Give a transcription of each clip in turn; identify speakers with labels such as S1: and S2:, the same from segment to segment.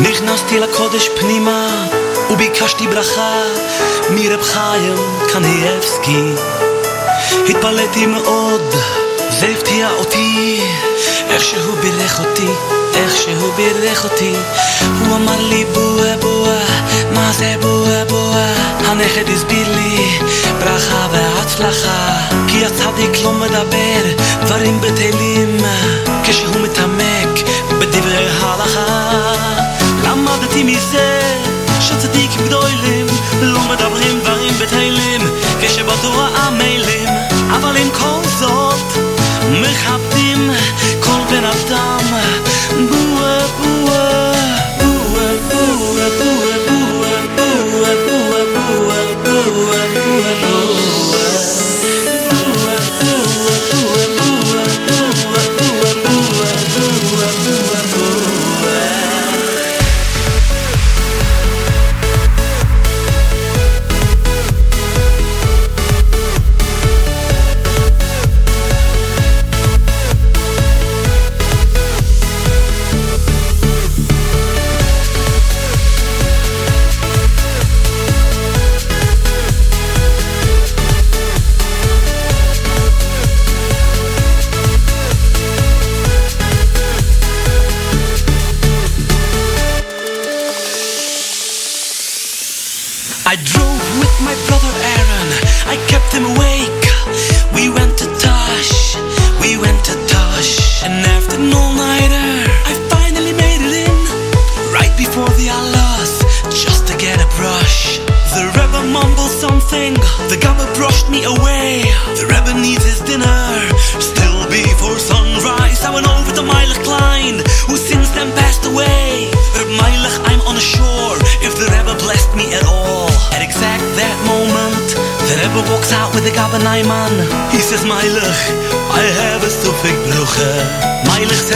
S1: נכנסתי לקודש פנימה וביקשתי ברכה מרב חיים קניאבסקי התפלאתי מאוד, זה הפתיע אותי. איך שהוא בירך אותי, איך שהוא בירך אותי. הוא אמר לי בואה בואה, מה זה בואה בואה? הנכד הסביר לי ברכה והצלחה כי הצדיק לא מדבר דברים בטלים. כשהוא מתעמק בדברי ההלכה למדתי מזה שצדיק גדולים לא מדברים דברים בתהילים כשבתורה עמלים אבל עם כל זאת מכבדים כל בן אדם.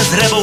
S1: Cause Rebel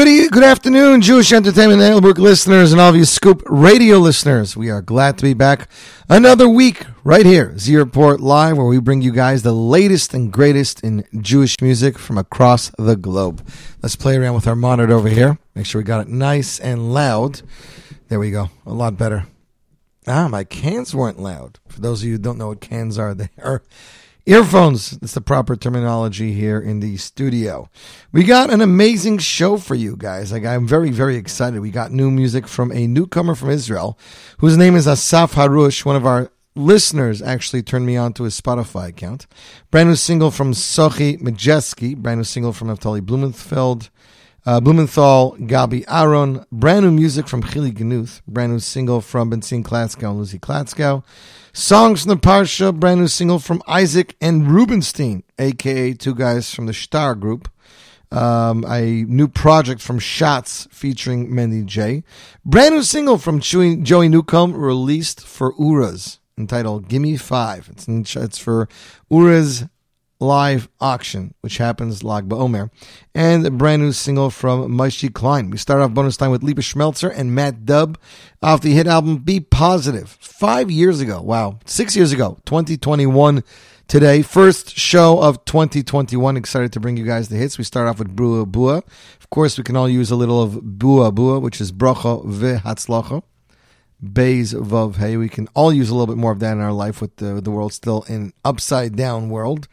S2: Good, evening, good afternoon, Jewish Entertainment Network listeners and all of you Scoop Radio listeners. We are glad to be back another week right here, Z Report Live, where we bring you guys the latest and greatest in Jewish music from across the globe. Let's play around with our monitor over here. Make sure we got it nice and loud. There we go. A lot better. Ah, my cans weren't loud. For those of you who don't know what cans are, they are earphones. That's the proper terminology here in the studio. We got an amazing show for you guys. Like I'm very, very excited. We got new music from a newcomer from Israel, whose name is Asaf Harush, one of our listeners actually turned me on to his Spotify account. Brand new single from Sochi Majeski, brand new single from Naftali Blumenfeld, uh, Blumenthal, Gabi Aaron, brand new music from Chili Gnuth, brand new single from Benzin Klatskow and Lucy Klatskow, songs from the Parsha, brand new single from Isaac and Rubenstein, aka two guys from the Star Group. Um, a new project from Shots featuring Mendy J. Brand new single from Chewy, Joey Newcomb released for Oorah's entitled "Gimme Five. It's in, it's for Oorah's live auction, which happens Lag BaOmer, and a brand new single from Maishi Klein. We start off bonus time with Lipa Schmeltzer and Matt Dubb off the hit album Be Positive. Five years ago, wow, six years ago, 2021 today. First show of 2021. Excited to bring you guys the hits. We start off with Bua Bua. Of course, we can all use a little of Bua Bua, which is Bracha Vehatzlacha. Bays Vav Hey. We can all use a little bit more of that in our life with the, the world still in upside down world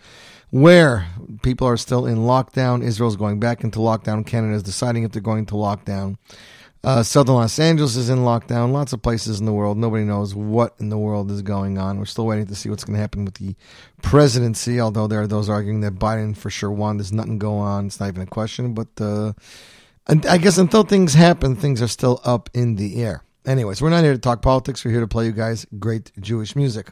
S2: where people are still in lockdown. Israel's going back into lockdown. Canada is deciding if they're going to lockdown. Uh, Southern Los Angeles is in lockdown. Lots of places in the world. Nobody knows what in the world is going on. We're still waiting to see what's going to happen with the presidency. Although there are those arguing that Biden for sure won. There's nothing going on. It's not even a question. But uh, I guess until things happen, things are still up in the air. Anyways, we're not here to talk politics. We're here to play you guys great Jewish music.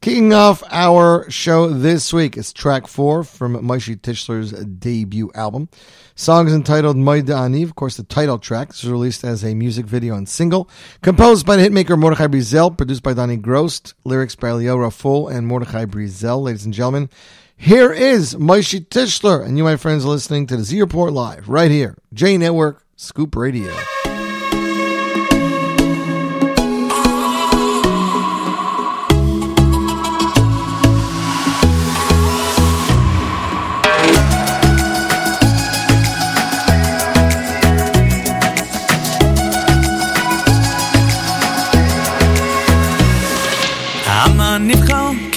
S2: Kicking off our show this week is track four from Moshe Tischler's debut album. Song is entitled Moida Ani, of course, the title track. This was released as a music video and single. Composed by the hitmaker Mordechai Brizel, produced by Donnie Grost, lyrics by Leo Raful and Mordechai Brizel. Ladies and gentlemen, here is Moshe Tischler, and you, my friends, are listening to the Z Report Live right here, J Network, Scoop Radio.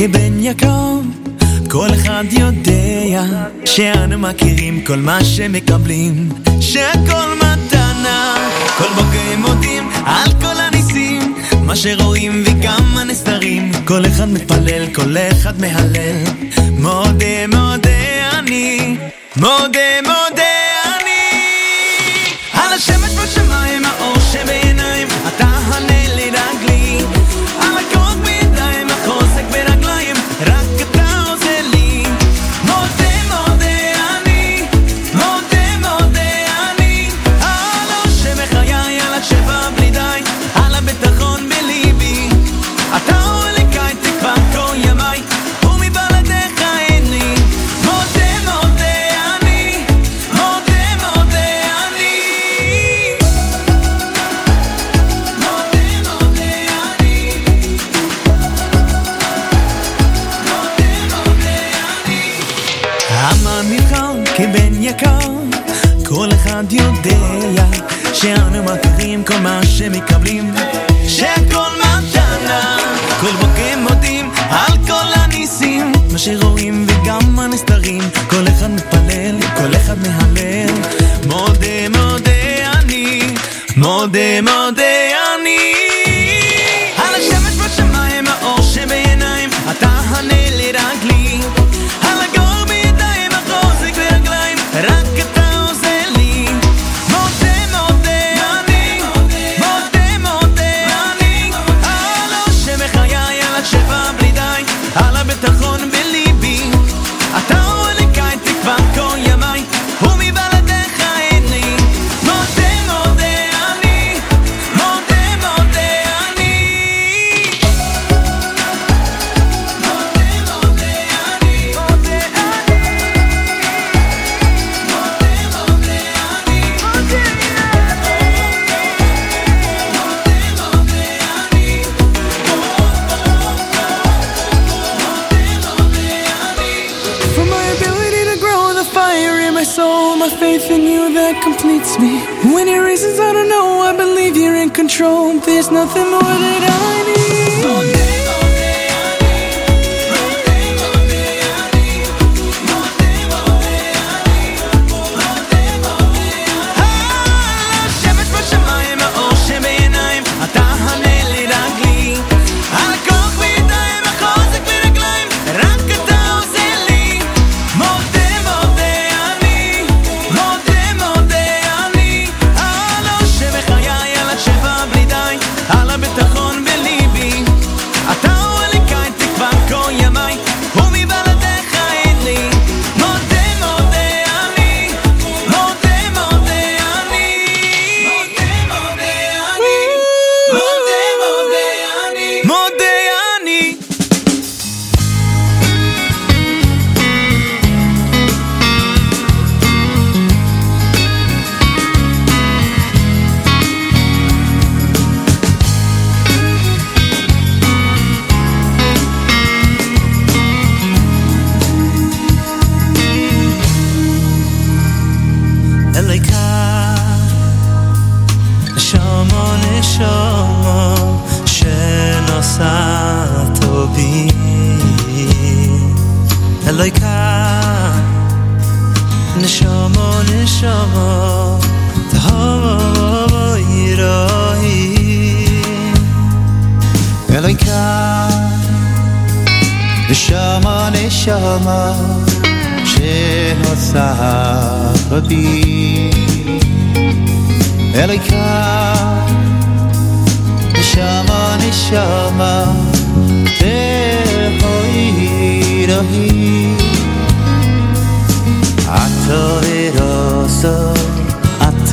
S1: כבן יקר כל אחד יודע שאנו מכירים כל מה שמקבלים שהכל מתנה. כל בוקר מודים על כל הניסים מה שרואים וגם הנסתרים. כל אחד מתפלל, כל אחד מהלל. מודה מודה אני מודה מודה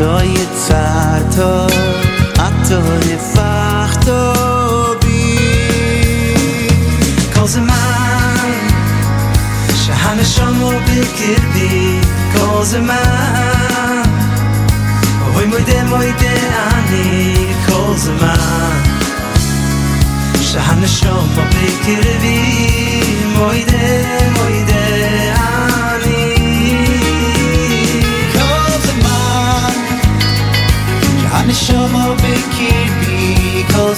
S3: יצרת, אתה הפכת בי. כל זמן שהנשמה בקרבי, כל זמן אוי מוידה מוידה אני כל זמן שהנשום בקרבי מוידה מוידה בקרבי כל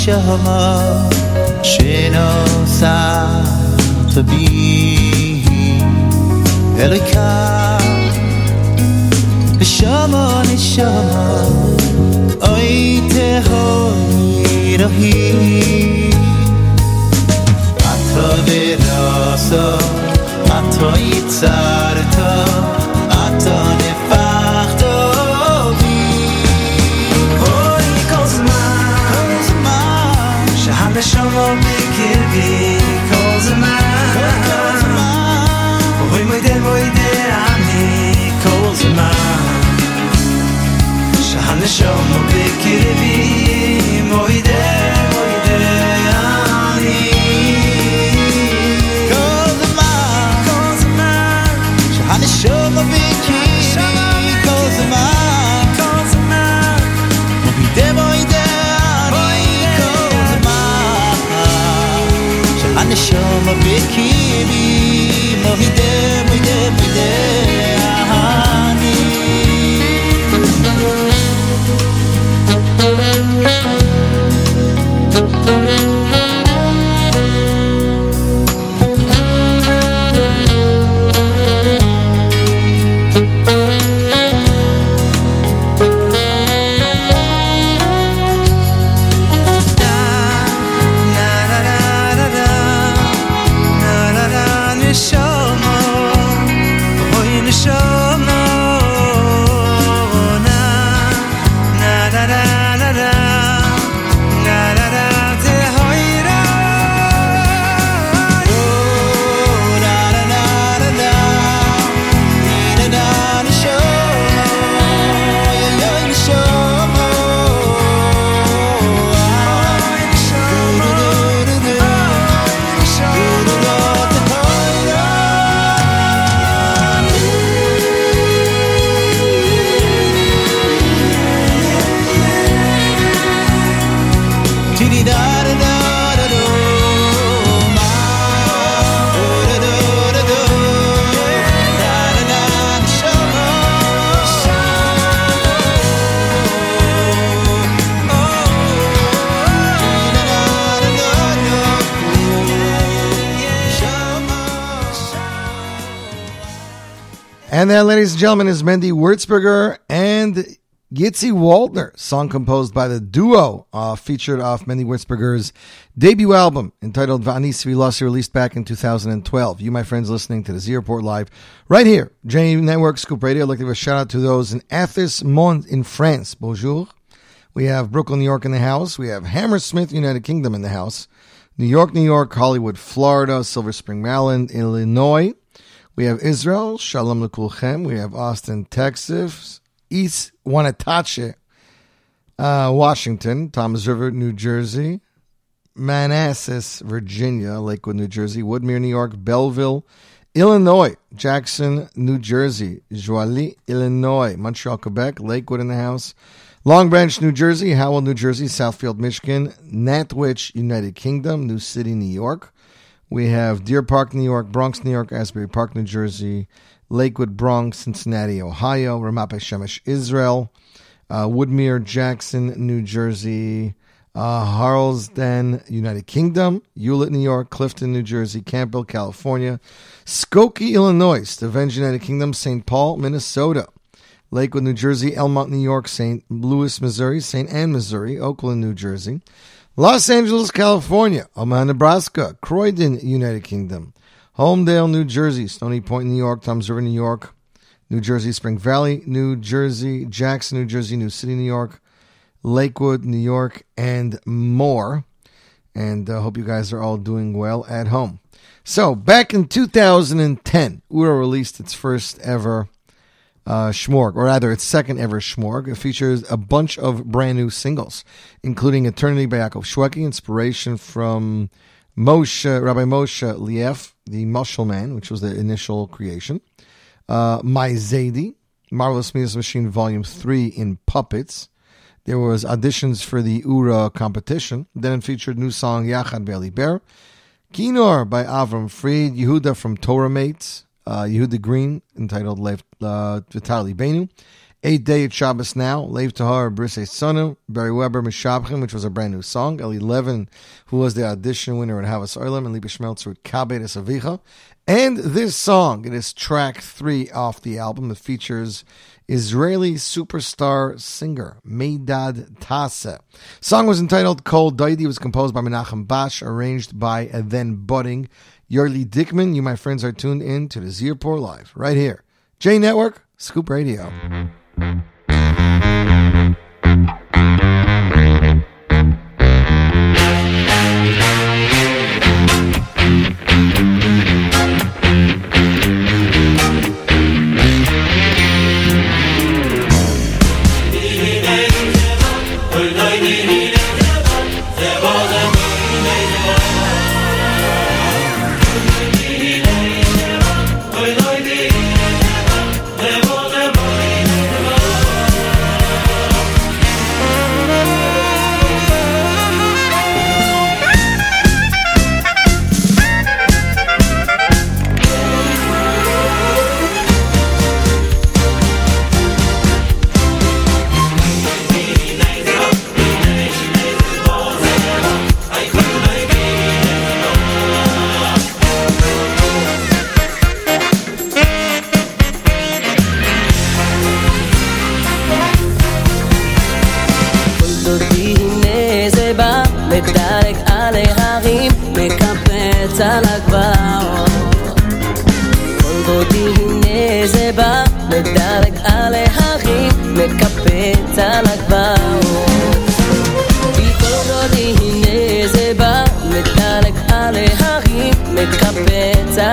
S3: נשמה נשמה שנוסעת בי אליקאי נשמה נשמה אוי תהוי רהי אתה ורסו אתה יצרת someone can be cause of mine. Voi moide moide ani cause of mine. Shahane shom bikirbi. Chama Pequibe, não
S2: me dê, Ladies and gentlemen, is Mendy Wurzberger and Yitzi Waldner, song composed by the duo, uh, featured off Mendy Wurzberger's debut album entitled Vanis Vilasi, released back in 2012. You, my friends, listening to the Z Report Live right here, J Network Scoop Radio. I'd like to give a shout out to those in Athens, Mont in France. Bonjour. We have Brooklyn, New York in the house. We have Hammersmith, United Kingdom in the house. New York, New York, Hollywood, Florida, Silver Spring, Maryland, Illinois. We have Israel, Shalom Lekulchem. We have Austin, Texas. East Wenatchee, uh, Washington, Toms River, New Jersey, Manassas, Virginia, Lakewood, New Jersey, Woodmere, New York, Belleville, Illinois, Jackson, New Jersey, Joliet, Illinois, Montreal, Quebec, Lakewood in the house, Long Branch, New Jersey, Howell, New Jersey, Southfield, Michigan, Nantwich, United Kingdom, New City, New York. We have Deer Park, New York, Bronx, New York, Asbury Park, New Jersey, Lakewood, Bronx, Cincinnati, Ohio, Ramat Shemesh, Israel, uh, Woodmere, Jackson, New Jersey, uh, Harlesden, United Kingdom, Hewlett, New York, Clifton, New Jersey, Campbell, California, Skokie, Illinois, Stavanger, United Kingdom, St. Paul, Minnesota, Lakewood, New Jersey, Elmont, New York, St. Louis, Missouri, St. Anne, Missouri, Oakland, New Jersey, Los Angeles, California, Omaha, Nebraska, Croydon, United Kingdom, Homedale, New Jersey, Stony Point, New York, Toms River, New York, New Jersey, Spring Valley, New Jersey, Jackson, New Jersey, New City, New York, Lakewood, New York, and more. And I uh, hope you guys are all doing well at home. So, back in 2010, Oorah released its first ever uh, Shmorg, or rather its second ever Shmorg. It features a bunch of brand new singles, including Eternity by Yaakov Shweki, inspiration from Moshe, Rabbi Moshe Lief, the Mushal Man, which was the initial creation. Uh, My Zaidi, Marvelous Middos Machine Volume 3 in Puppets. There was auditions for the Oorah competition. Then it featured new song Yachad Beli Ber. Kinor by Avram Fried. Yehuda from Torah Mates. Uh, Yehuda Green, entitled Lev uh, Vitali Benu. Eight Day at Shabbos Now, Lev Tahar, Brise Sonu, Barry Weber, Mishabchim, which was a brand new song. Eli Levin, who was the audition winner at Havas Oilam, and Lipa Schmeltzer with Kabed Avicha. And this song, it is track three off the album. It features Israeli superstar singer Meidad Tase. Song was entitled Kol Daidi. Was composed by Menachem Bash, arranged by a then budding Yerli Dickman. You, my friends, are tuned in to the Z Report Live right here. J Network, Scoop Radio.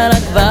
S4: על הגבעות.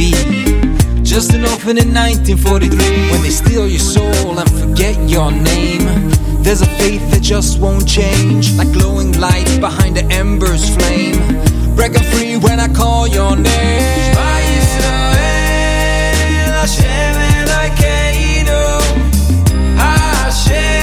S5: be. Just an orphan in 1943. When they steal your soul and forget your name, there's a faith that just won't change. Like glowing light behind the ember's flame. Breaking free when I call your name. Elokeinu. Hashem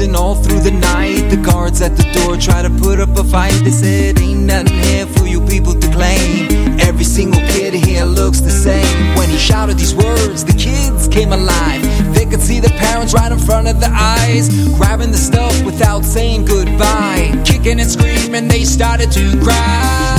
S5: cruising all through the night. The guards at the door try to put up a fight. They said, Ain't nothing here for you people to claim. Every single kid here looks the same. When he shouted these words, the kids came alive. They could see the parents right in front of their eyes, grabbing the stuff without saying goodbye. Kicking and screaming, they started to cry.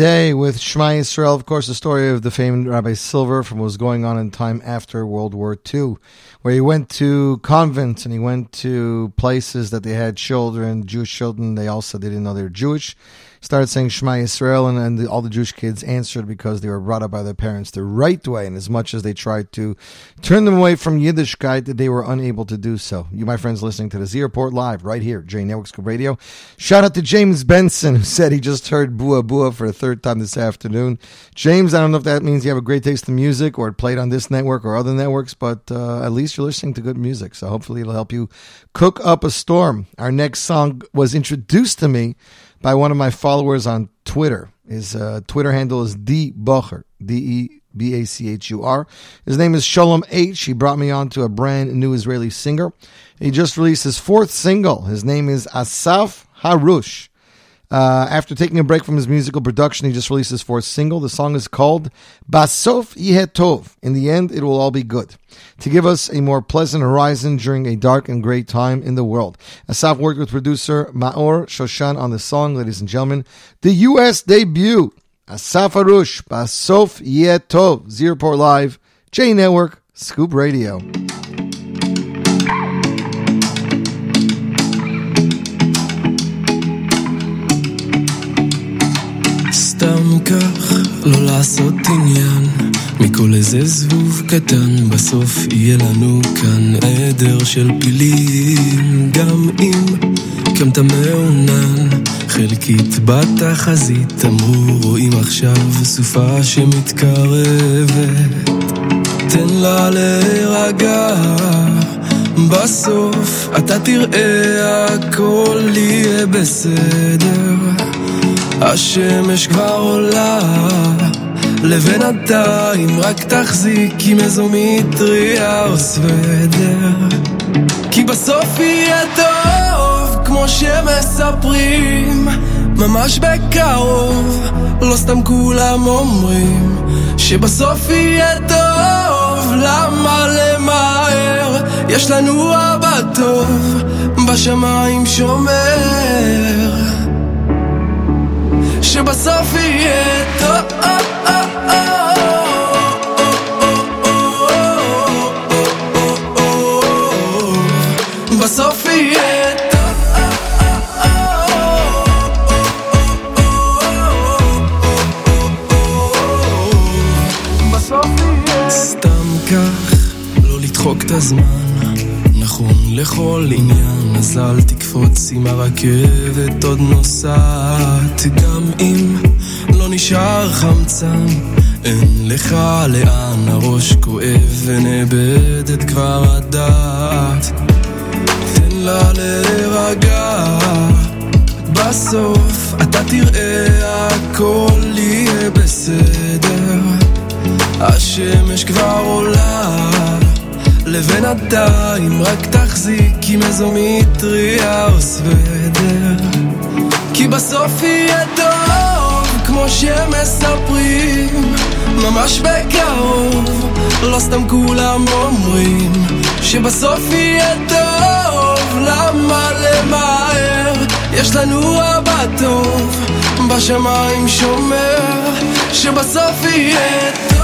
S2: Eighth day with Shema Yisrael. Of course, the story of the famed Rabbi Silver from what was going on in time after World War II, where he went to convents and he went to places that they had children, Jewish children. They also they didn't know they were Jewish. Started saying Shema Yisrael, and, and the, all the Jewish kids answered because they were brought up by their parents the right way. And as much as they tried to turn them away from Yiddishkeit, they were unable to do so. You, my friends, listening to the Z Report live right here, J Network Scoop Radio. Shout out to James Benson, who said he just heard Bua Bua for a third time this afternoon. James, I don't know if that means you have a great taste in music or it played on this network or other networks, but uh, at least you're listening to good music. So hopefully it'll help you cook up a storm. Our next song was introduced to me by one of my followers on Twitter. His uh, Twitter handle is D Bocher, D E B A C H U R. His name is Sholom H. He brought me on to a brand new Israeli singer. He just released his fourth single. His name is Asaf Harush. Uh, after taking a break from his musical production, he just released his fourth single. The song is called Basof Yeh Tov. In the end, it will all be good. To give us a more pleasant horizon during a dark and great time in the world. Asaf worked with producer Maor Shoshan on the song, ladies and gentlemen. The U.S. debut. Asaf Harush, Basof Yeh Tov. Zero Live, J Network, Scoop Radio.
S6: סתם כך, לא לעשות עניין. מכל איזה זבוב קטן, בסוף יהיה לנו כאן עדר של פילים. גם אם קמת מעונן חלקית בתחזית אמרו רואים עכשיו סופה שמתקרבת. תן לה להירגע בסוף אתה תראה הכל יהיה בסדר השמש כבר עולה לבינתיים רק תחזיק עם איזו מטריה או סוודר. כי בסוף יהיה טוב כמו שמספרים ממש בקרוב לא סתם כולם אומרים שבסוף יהיה טוב למה למהר? יש לנו אבא טוב בשמיים שומר שבסוף יהיה טוב. בסוף יהיה סתם כך, לא לדחוק את הזמן. נכון לכל עניין, אז אל תקפוץ עם הרכבת עוד נוסעת. גם אם לא נשאר חמצן אין לך לאן, הראש כואב ונאבדת כבר הדעת. תן לה להירגע. בסוף אתה תראה הכל יהיה בסדר. השמש כבר עולה לבינתיים רק תחזיק עם איזו מטריה או סוודר. כי בסוף יהיה טוב כמו שמספרים ממש בקרוב לא סתם כולם אומרים שבסוף יהיה טוב למה למהר? יש לנו אבא טוב בשמיים שומר שבסוף יהיה טוב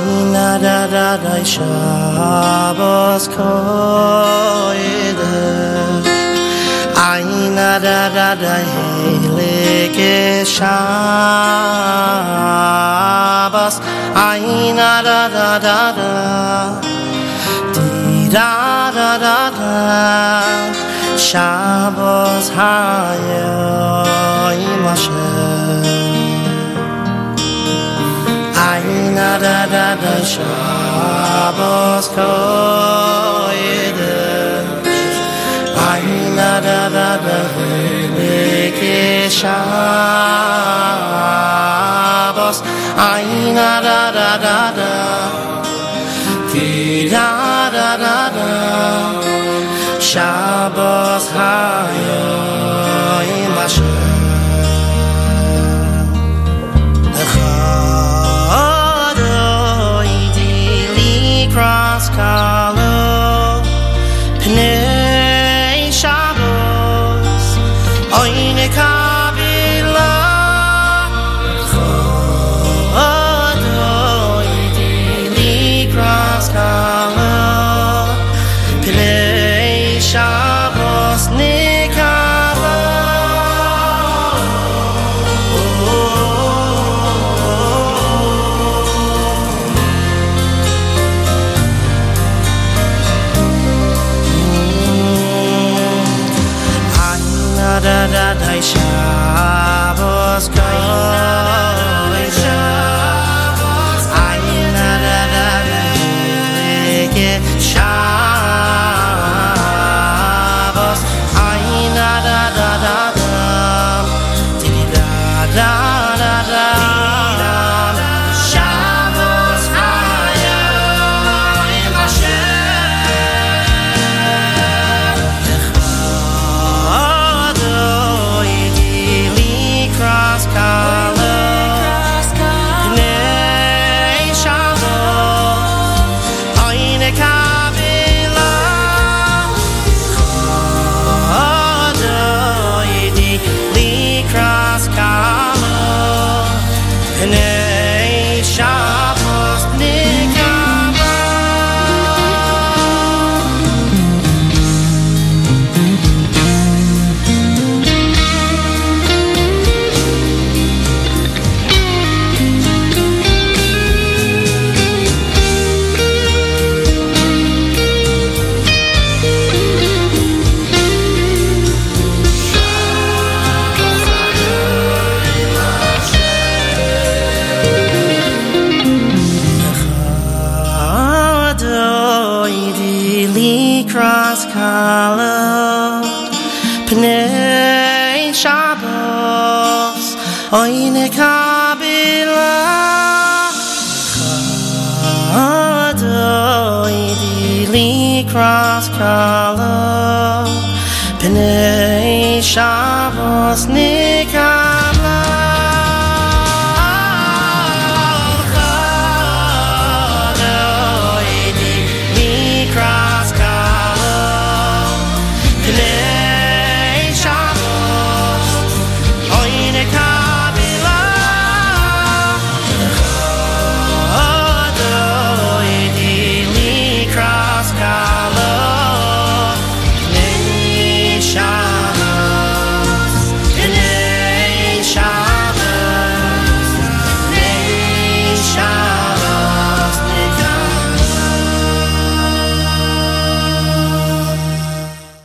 S7: Aina da da da sha Shabbos koyde Aina da da da heilige Shabbos. Aina da da da da. Di da da da da. Shabbos hayoim Hashem Da da da Shabbos koyedesh Aina da da da Heilige Shabbos Aina da da da da Ti da da da da Shabbos hayoim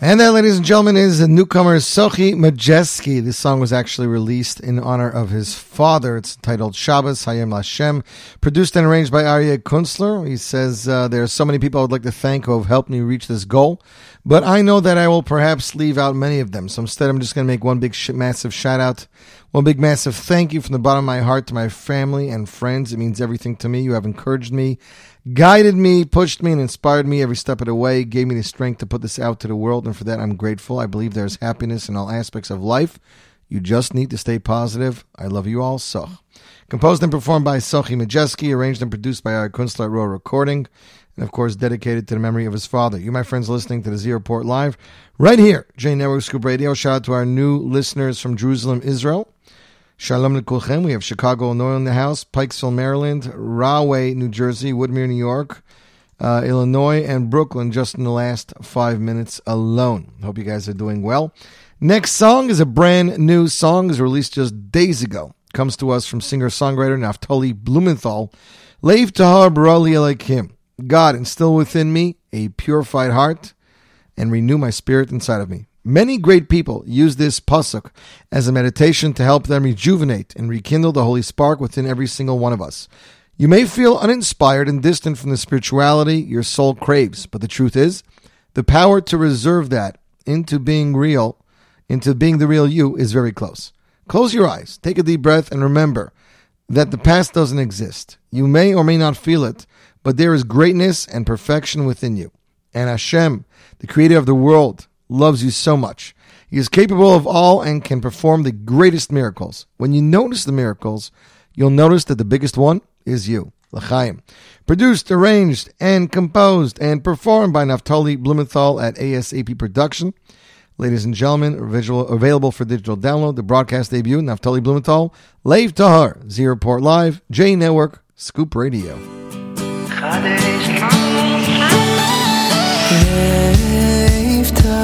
S2: And that, ladies and gentlemen, is the newcomer Sochi Majeski. This song was actually released in honor of his father. It's titled Shabbos Hayim Lashem, produced and arranged by Aryeh Kunstler. He says, uh, There are so many people I would like to thank who have helped me reach this goal, but I know that I will perhaps leave out many of them. So instead, I'm just going to make one big, sh- massive shout out, one big, massive thank you from the bottom of my heart to my family and friends. It means everything to me. You have encouraged me guided me, pushed me, and inspired me every step of the way, gave me the strength to put this out to the world, and for that I'm grateful. I believe there's happiness in all aspects of life. You just need to stay positive. I love you all. So, composed and performed by Sochi Majeski, arranged and produced by Aryeh Kunstler Raw Recording, and of course dedicated to the memory of his father. You, my friends, listening to the Z Report Live right here, J Network Scoop Radio. Shout out to our new listeners from Jerusalem, Israel. Shalom Lekulchem. We have Chicago, Illinois in the house, Pikesville, Maryland, Rahway, New Jersey, Woodmere, New York, uh, Illinois, and Brooklyn just in the last five minutes alone. Hope you guys are doing well. Next song is a brand new song, is released just days ago. Comes to us from singer songwriter Naftali Blumenthal. Leiv Tahar Barali Elohim. God, instill within me a purified heart and renew my spirit inside of me. Many great people use this pasuk as a meditation to help them rejuvenate and rekindle the holy spark within every single one of us. You may feel uninspired and distant from the spirituality your soul craves, but the truth is, the power to reserve that into being real, into being the real you, is very close. Close your eyes, take a deep breath, and remember that the past doesn't exist. You may or may not feel it, but there is greatness and perfection within you. And Hashem, the creator of the world, loves you so much. He is capable of all and can perform the greatest miracles. When you notice the miracles, you'll notice that the biggest one is you. L'chaim. Produced, arranged, and composed and performed by Naftali Blumenthal at ASAP Production. Ladies and gentlemen, visual, available for digital download, the broadcast debut, Naftali Blumenthal, Leiv Tahar, Z Report Live, J Network, Scoop Radio.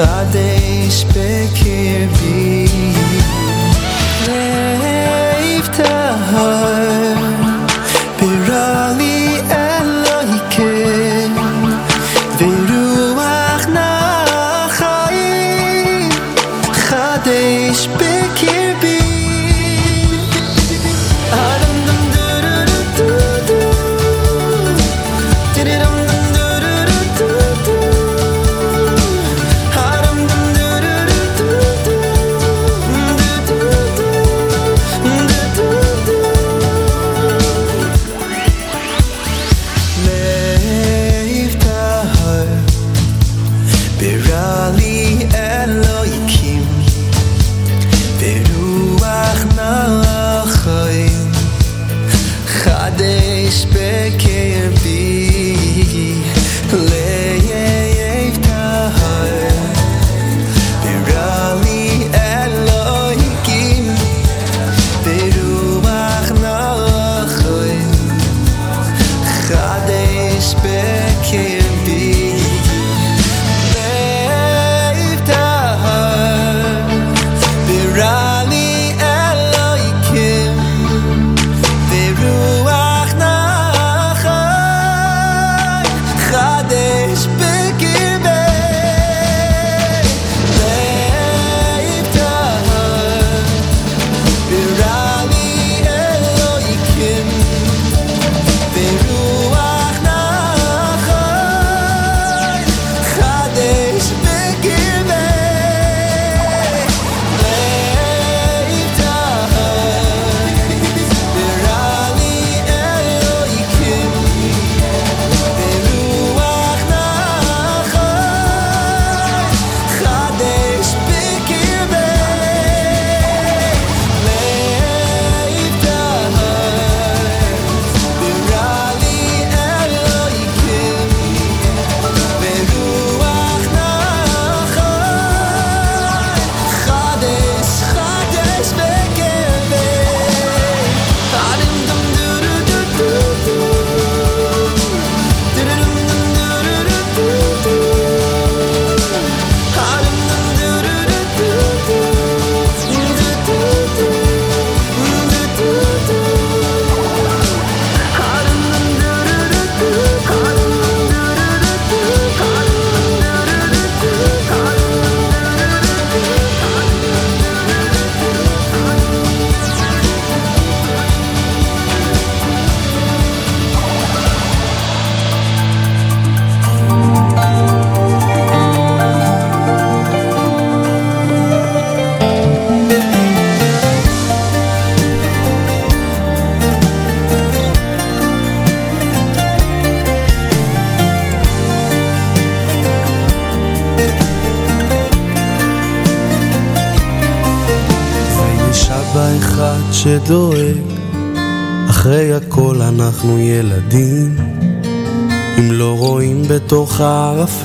S3: Kadesh bekirbi Lev tahar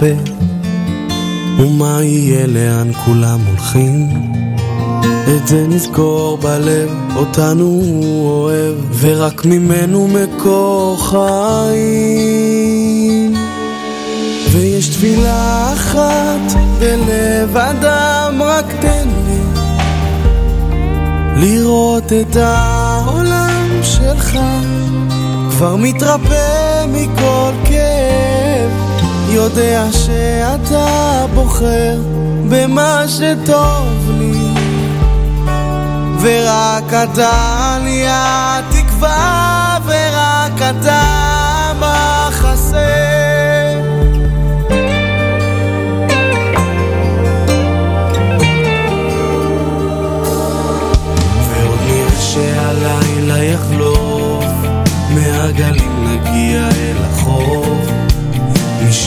S8: הערפל, ומה יהיה לאן כולם הולכים? את זה נזכור בלב, אותנו הוא אוהב, ורק ממנו מקור חיים. ויש תפילה אחת בלב אדם, רק תן לי לראות את העולם שלך כבר מתרפא מכל כאב, יודע שאתה בוחר במה שטוב לי. ורק אתה לי התקווה, ורק אתה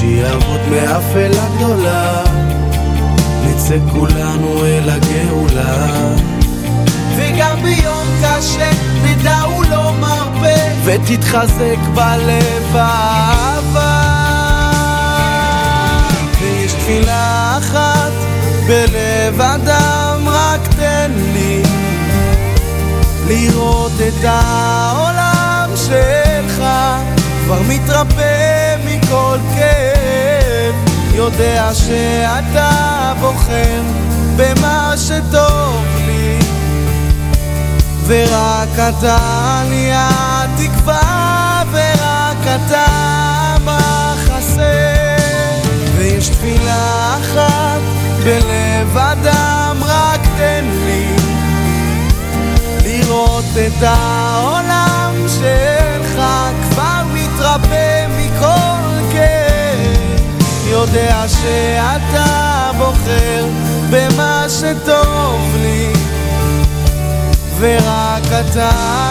S8: שיעבוד מאפלה גדולה, נצא כולנו אל הגאולה. וגם ביום קשה נדע הוא לא מרפה. ותתחזק בלב האהבה ויש תפילה אחת בלב אדם רק תן לי לראות את העולם שלך. כבר מתרפא מכל כאב יודע שאתה בוחר במה שטוב לי ורק אתה לי התקווה, ורק אתה מחסה. ויש תפילה אחת בלב אדם, רק תן לי לראות את העולם יודע שאתה בוחר במה שטוב לי. ורק אתה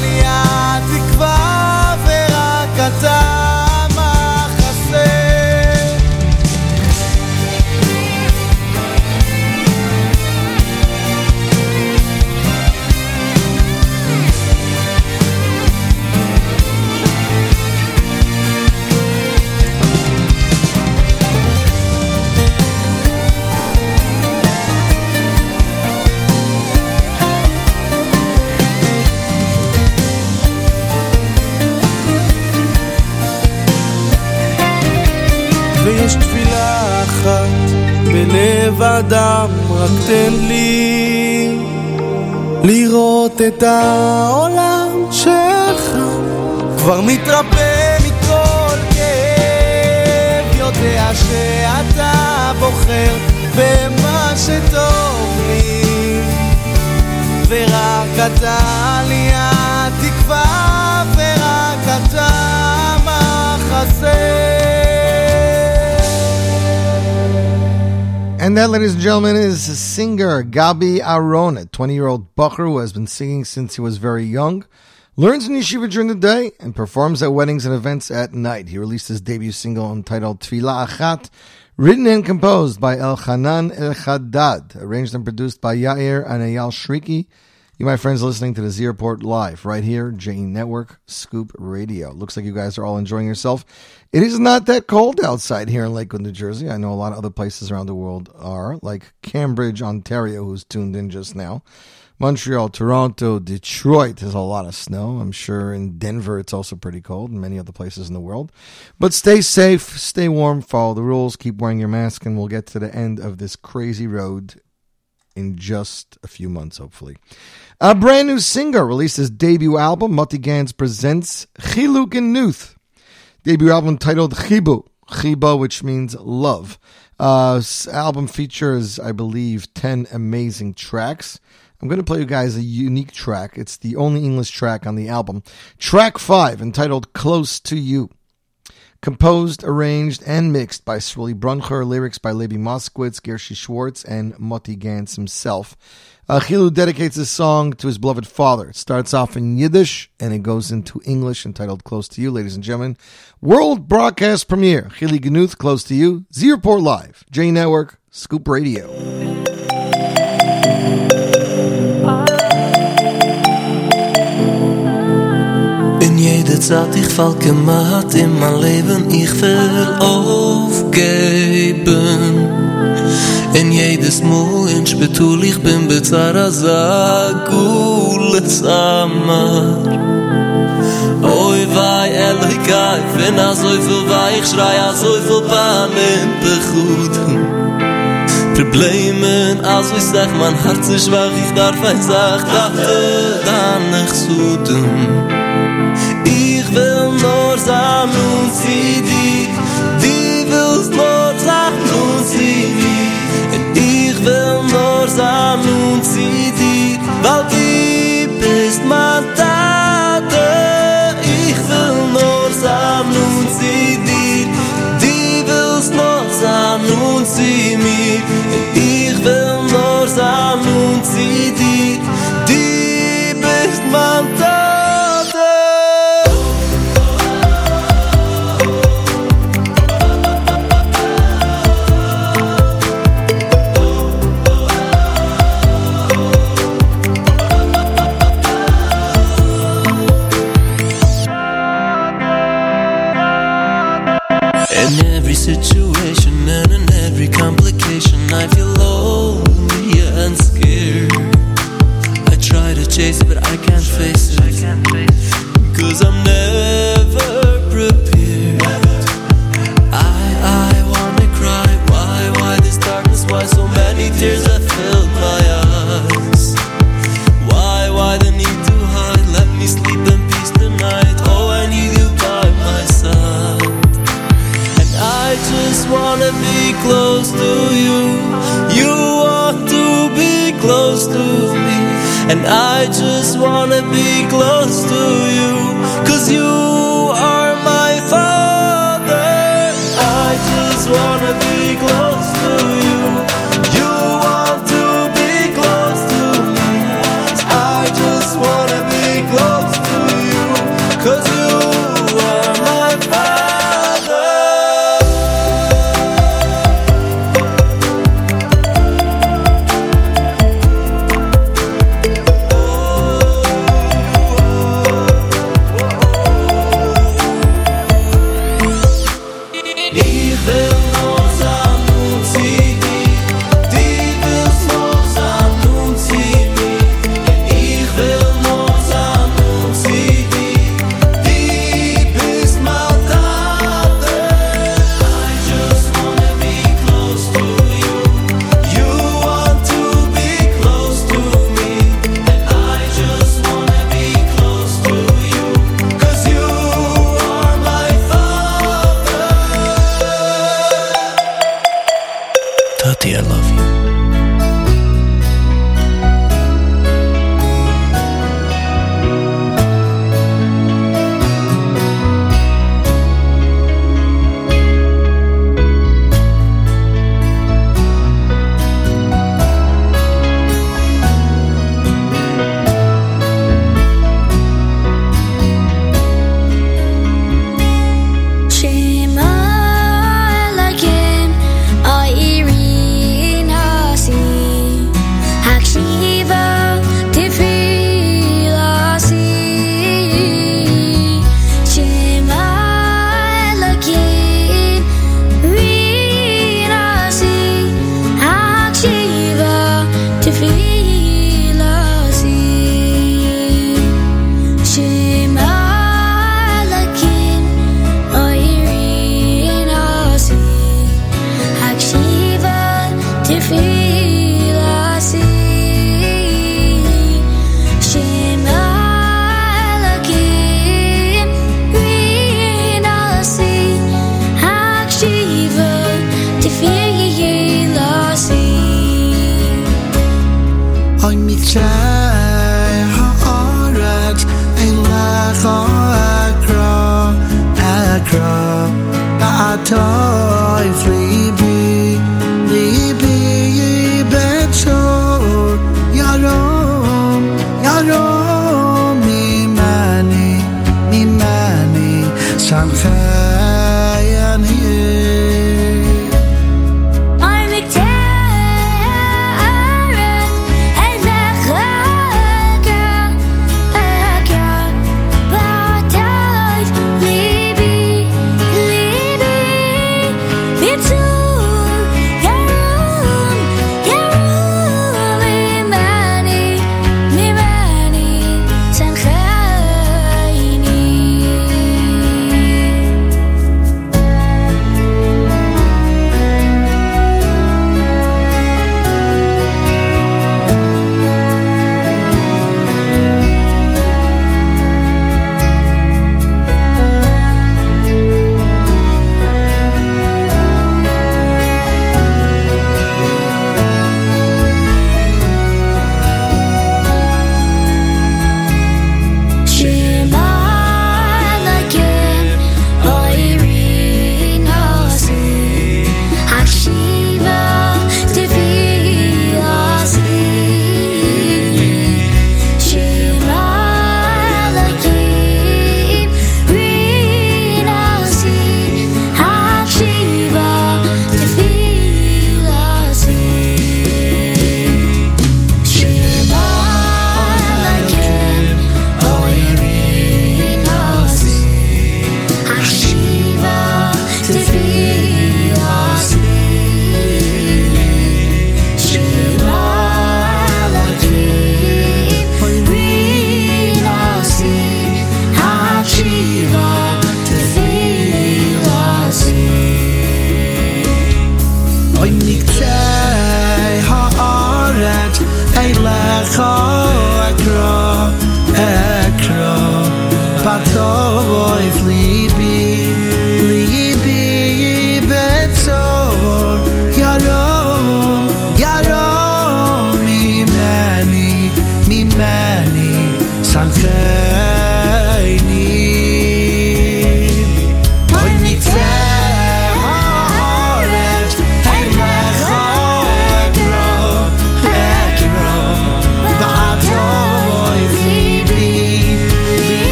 S8: לי התקווה, ורק אתה בלב אדם, רק תן לי לראות את העולם שלך כבר מתרפא מכל כאב, יודע שאתה בוחר במה שטוב לי, ורק אתה לי התקווה, ורק אתה מחסה.
S2: And that, ladies and gentlemen, is singer Gabi Aron, a 20 year old Bacher who has been singing since he was very young, learns in yeshiva during the day, and performs at weddings and events at night. He released his debut single entitled Tfila Achat, written and composed by El Hanan El Haddad, arranged and produced by Yair and Eyal Shriki. You, my friends, listening to the Z Report live right here, J Network Scoop Radio. Looks like you guys are all enjoying yourself. It is not that cold outside here in Lakewood, New Jersey. I know a lot of other places around the world are, like Cambridge, Ontario, who's tuned in just now. Montreal, Toronto, Detroit there's a lot of snow. I'm sure in Denver it's also pretty cold, and many other places in the world. But stay safe, stay warm, follow the rules, keep wearing your mask, and we'll get to the end of this crazy road in just a few months, hopefully. A brand new singer released his debut album. Moti Gans presents Chiluk and Nuth. Debut album titled Chibu. Chiba, which means love. Uh, album features, I believe, 10 amazing tracks. I'm going to play you guys a unique track. It's the only English track on the album. Track 5, entitled Close to You. Composed, arranged, and mixed by Swilly Bruncher, lyrics by Levi Moskowitz, Gershi Schwartz, and Moti Gans himself. Uh, Chilu dedicates this song to his beloved father. It starts off in Yiddish and it goes into English, entitled Close to You, ladies and gentlemen. World broadcast premiere. Chili Gnuth, Close to You. Z Report Live. J Network, Scoop Radio.
S9: In jede Zeit ich fall gemacht in mein Leben ich will aufgeben. In jedes Mal in Spätul ich bin bezahra Sagul, Zagul Zahmar Oi wei ehrlich geil wenn a so viel wei ich schrei a so viel Bahn in Bechut Probleme als ich sag mein Herz ist schwach ich darf ein Zag dachte dann nicht zu tun zam und sie dich. Du willst nur sagen und sie dich ich will nur zam und sie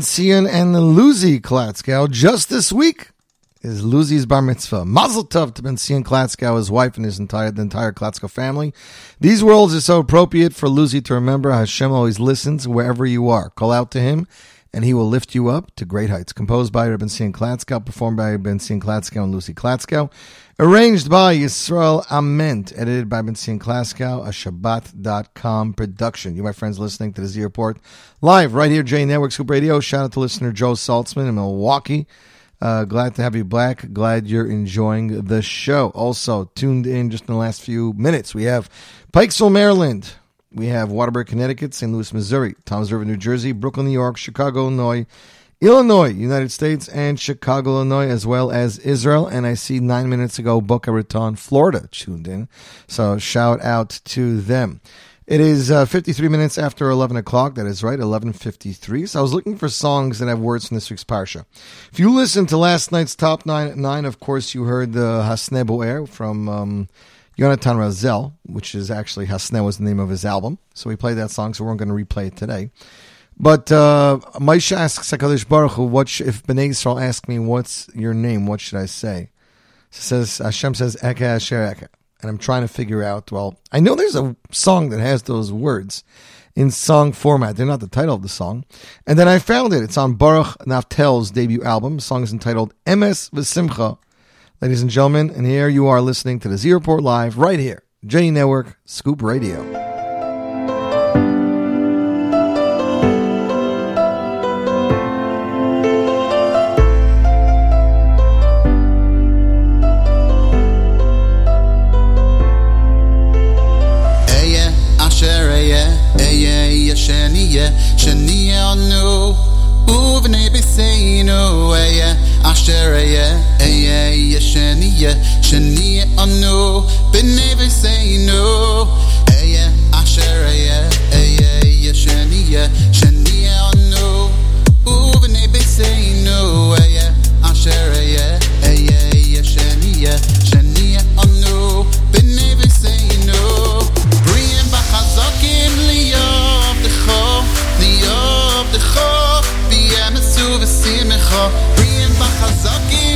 S2: Been and Luzi Klatskow. Just this week is Luzi's bar mitzvah. Mazel tov to Benzion Klatskow, his wife, and his entire the entire Klatskow family. These words are so appropriate for Luzi to remember. Hashem always listens wherever you are. Call out to him, and he will lift you up to great heights. Composed by Benzion Klatskow, performed by Benzion Klatskow and Luzi Klatskow. Arranged by Yisrael Ament, edited by Benzion Klatskow, a Shabbat.com production. You, my friends, listening to the Z Report live right here, J Network Scoop Radio. Shout out to listener Joe Saltzman in Milwaukee. Uh, glad to have you back. Glad you're enjoying the show. Also, tuned in just in the last few minutes, we have Pikesville, Maryland. We have Waterbury, Connecticut, St. Louis, Missouri, Toms River, New Jersey, Brooklyn, New York, Chicago, Illinois, Illinois, United States, and Chicago, Illinois, as well as Israel. And I see nine minutes ago, Boca Raton, Florida, tuned in. So shout out to them. It is uh, 53 minutes after 11 o'clock. That is right, 11.53. So I was looking for songs that have words from this week's Parsha. If you listened to last night's Top 9 at 9, of course, you heard the Hasne Boer from um, Yonatan Razel, which is actually Hasne was the name of his album. So we played that song, so we're not going to replay it today. But uh, Maisha asks Hakadosh Baruch Hu, "What sh- if Bnei Yisrael ask me what's your name? What should I say?" So says Hashem says Eka Asher Eka, and I'm trying to figure out. Well, I know there's a song that has those words in song format. They're not the title of the song, and then I found it. It's on Baruch Naftel's debut album. The song is entitled "Emes V'Simcha." Ladies and gentlemen, and here you are listening to the Z Report live right here, J Network Scoop Radio.
S10: Beseinu, eye, asher eye, sheniye, sheniye anu, bene beseinu, eye, asher eye, sheniye, sheniye anu, uvne beseinu, eye, asher eye, eye,
S11: בריאים וחזקים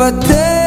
S11: but they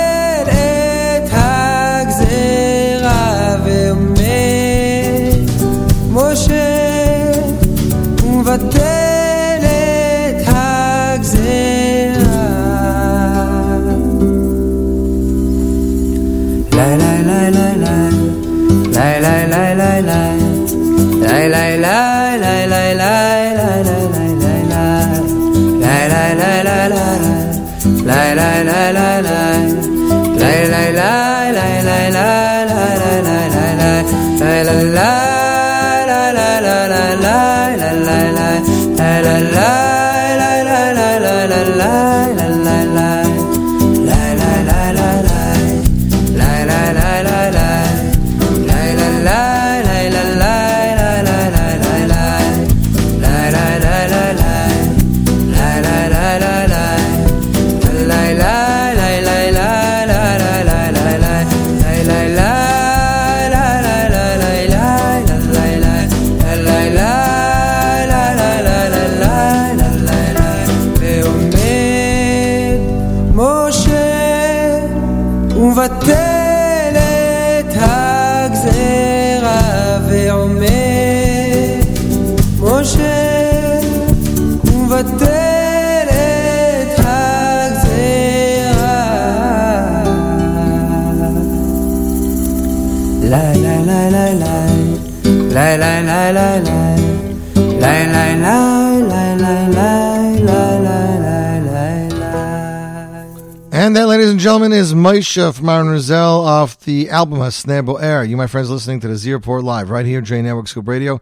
S11: gentlemen, is Maisha from Aaron Razel off the album Hasnebo Air. You, my friends, listening to the Z Report Live right here, J Network Scoop Radio.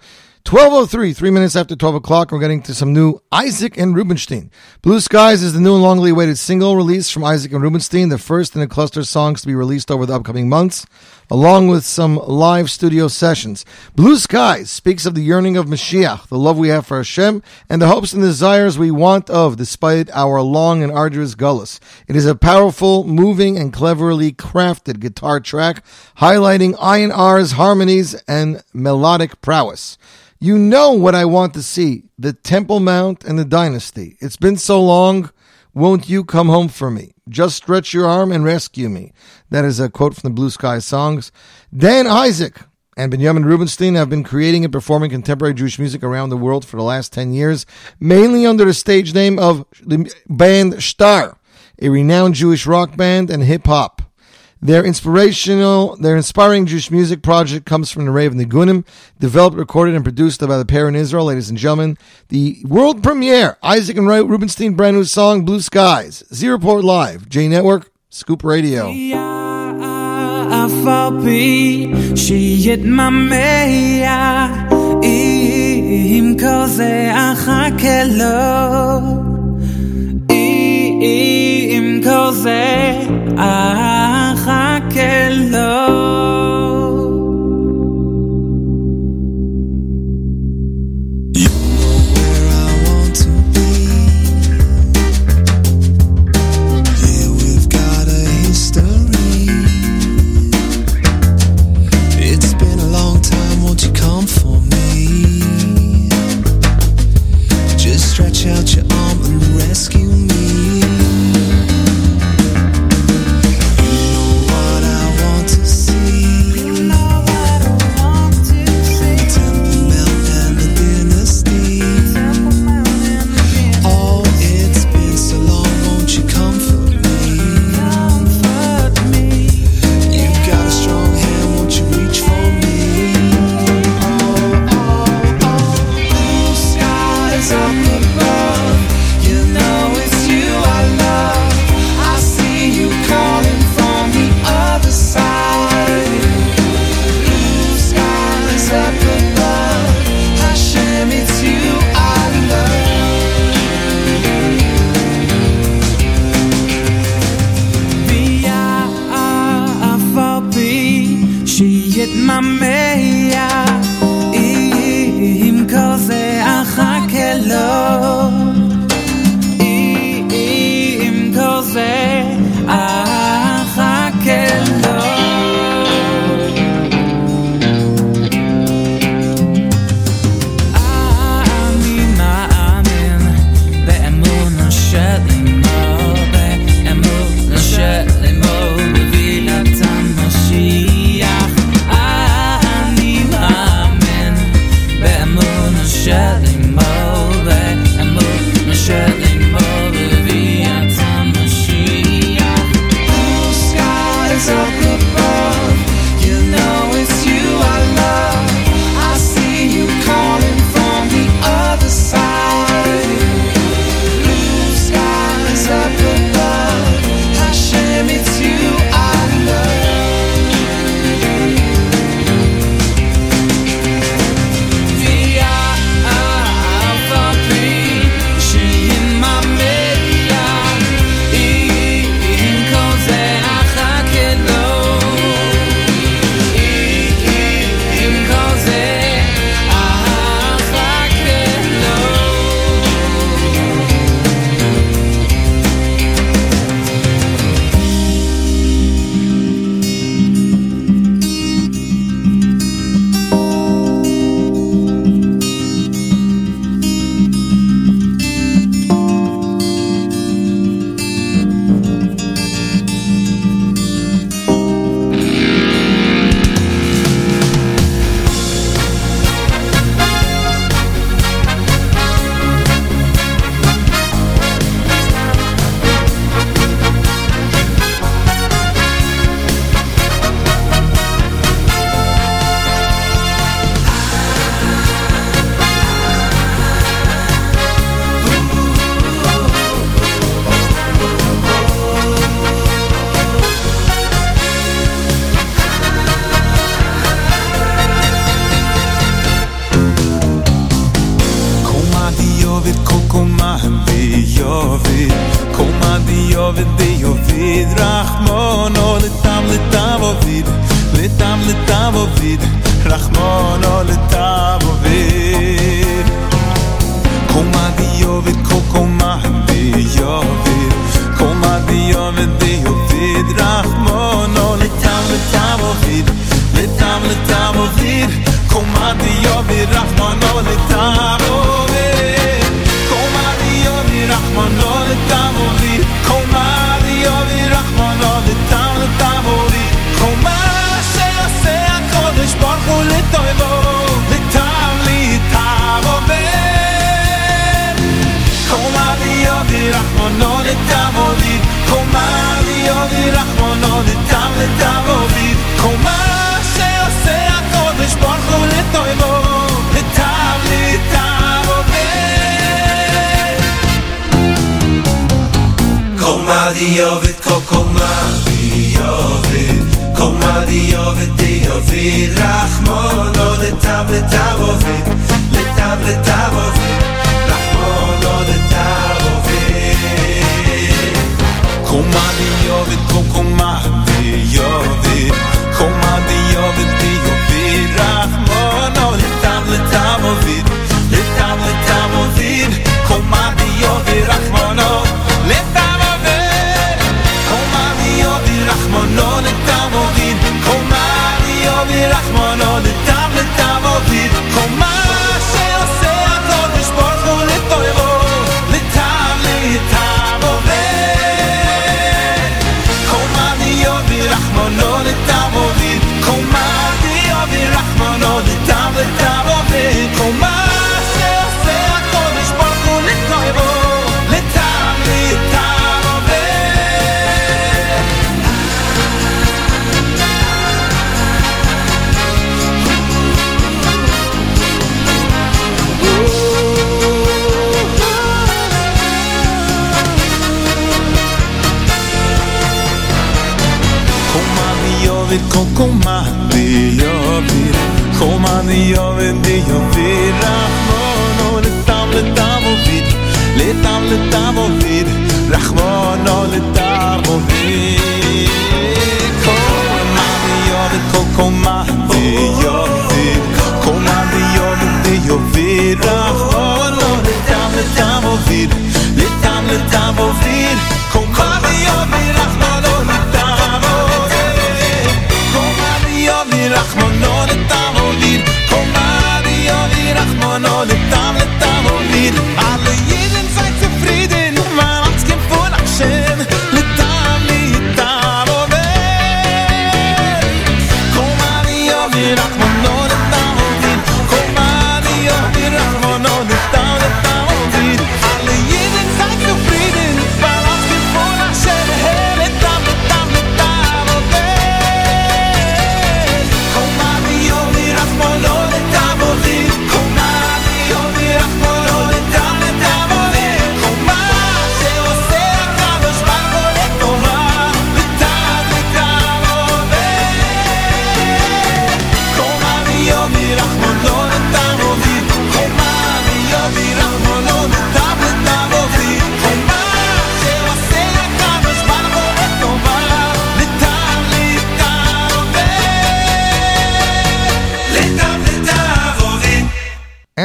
S2: 1203, three minutes after 12 o'clock, we're getting to some new Isaac and Rubenstein. Blue Skies is the new and longly awaited single release from Isaac and Rubenstein, the first in a cluster of songs to be released over the upcoming months, along with some live studio sessions. Blue Skies speaks of the yearning of Mashiach, the love we have for Hashem, and the hopes and desires we want of despite our long and arduous gullus. It is a powerful, moving, and cleverly crafted guitar track highlighting INR's harmonies and melodic prowess. You know what I want to see the Temple Mount and the Dynasty. It's been so long. Won't you come home for me? Just stretch your arm and rescue me. That is a quote from the Blue Sky songs. Dan Isaac and Benjamin Rubenstein have been creating and performing contemporary Jewish music around the world for the last 10 years, mainly under the stage name of the band Star, a renowned Jewish rock band and hip hop. Their inspirational, their inspiring Jewish music project comes from the Raven Nigunim, developed, recorded, and produced by the pair in Israel. Ladies and gentlemen, the world premiere, Isaac and Wright Rubenstein, brand new song, Blue Skies, Z Report Live, J Network, Scoop Radio.
S12: אם עם כל זה אחכה לו
S13: ovid di ovid rachmon o de tab le tab ovid le tab le de tab ovid kumani koma
S14: di ovid Koma di ovid, di ovid Rachmono
S13: letam letam ovid Letam letam ovid Rachmono letam ovid, koma di ovid Koma di ovid, di ovid Rachmono letam letam ovid Letam Rachmono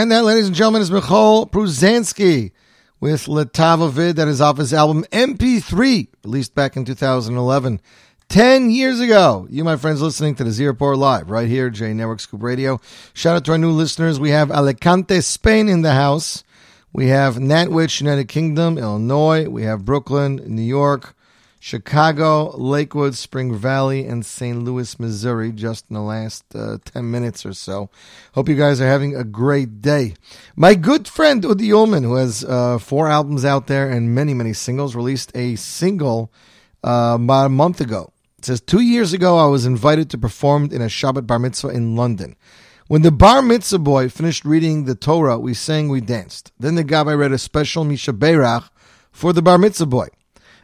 S2: And that, ladies and gentlemen, is Michoel Pruzansky with Letavovid. That is off his album MP3, released back in 2011. 10 years ago. You, my friends, listening to the Z Report Live right here, J Network Scoop Radio. Shout out to our new listeners. We have Alicante, Spain in the house. We have Nantwich, United Kingdom, Illinois. We have Brooklyn, New York, Chicago, Lakewood, Spring Valley, and St. Louis, Missouri, just in the last uh, 10 minutes or so. Hope you guys are having a great day. My good friend Udi Ullman, who has uh, four albums out there and many, many singles, released a single uh, about a month ago. It says, Two years ago, I was invited to perform in a Shabbat bar mitzvah in London. When the bar mitzvah boy finished reading the Torah, we sang, we danced. Then the Gabbai read a special Mi Sheberach for the bar mitzvah boy.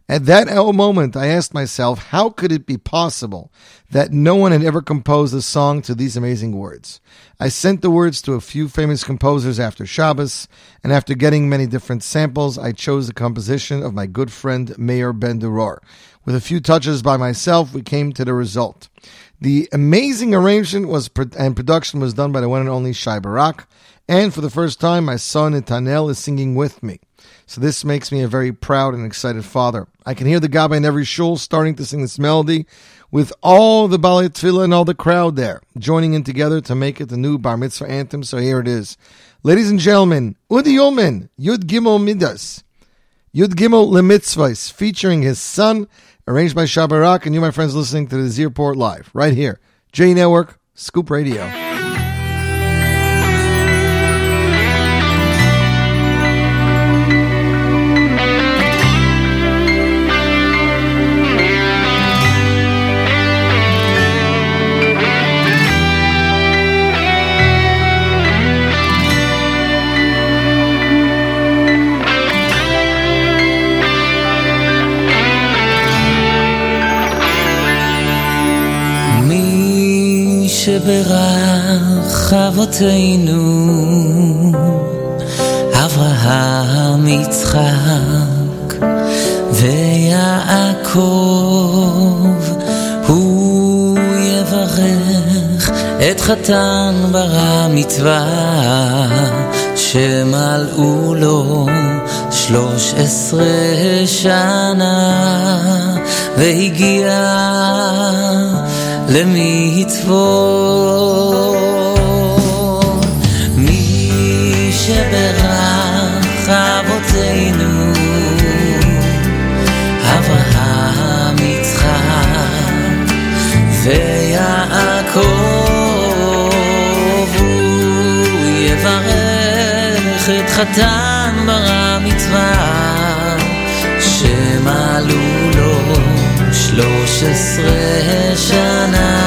S2: At that moment, I asked myself, how could it be possible that no one had ever composed a song to these amazing words? I sent the words to a few famous composers after Shabbos, and after getting many different samples, I chose the composition of my good friend Meir Ben Duror. With a few touches by myself, we came to the result. The amazing arrangement was and production was done by the one and only Shai Barak, and for the first time, my son Natanel is singing with me. So this makes me a very proud and excited father. I can hear the Gabbai in every shul starting to sing this melody with all the Balei Tefillah and all the crowd there joining in together to make it the new Bar Mitzvah anthem. So here it is. Ladies and gentlemen, Udi Yomen, Yud Gimel Midas, Yud Gimel Lemitzvahs, featuring his son, arranged by Shai Barak, and you, my friends, listening to the Z Report Live, right here. J Network, Scoop Radio.
S5: אבותינו, אברהם, יצחק ויעקב, הוא יברך את חתן בר המצווה, שמלאו לו שלוש עשרה שנה, והגיע למצוות. מי שברך אבותינו, אברהם, יצחק ויעקב, הוא יברך את חתן בר המצווה, שמלאו שלוש עשרה שנה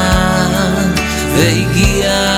S5: והגיע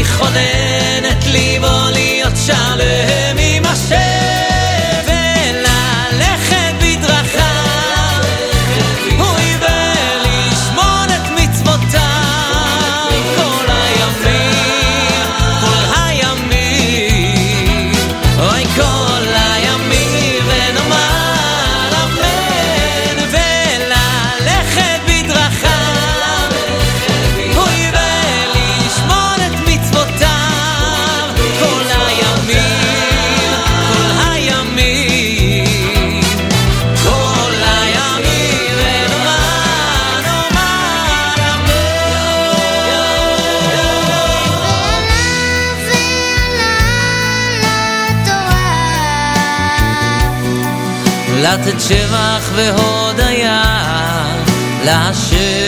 S5: וחודר לתת שבח והודיה להשם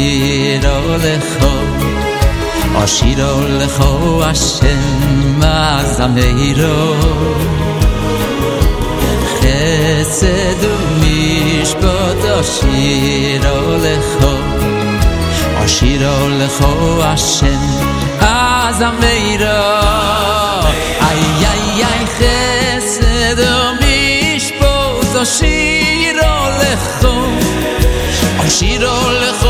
S5: Ashiro lecho Ashiro lecho Hashem Azameiro. Chesed umishpot Ashiro lecho Ashiro lecho Hashem Azameiro. Ay, ay, ay, chesed umishpot Ashiro lecho Ashiro lecho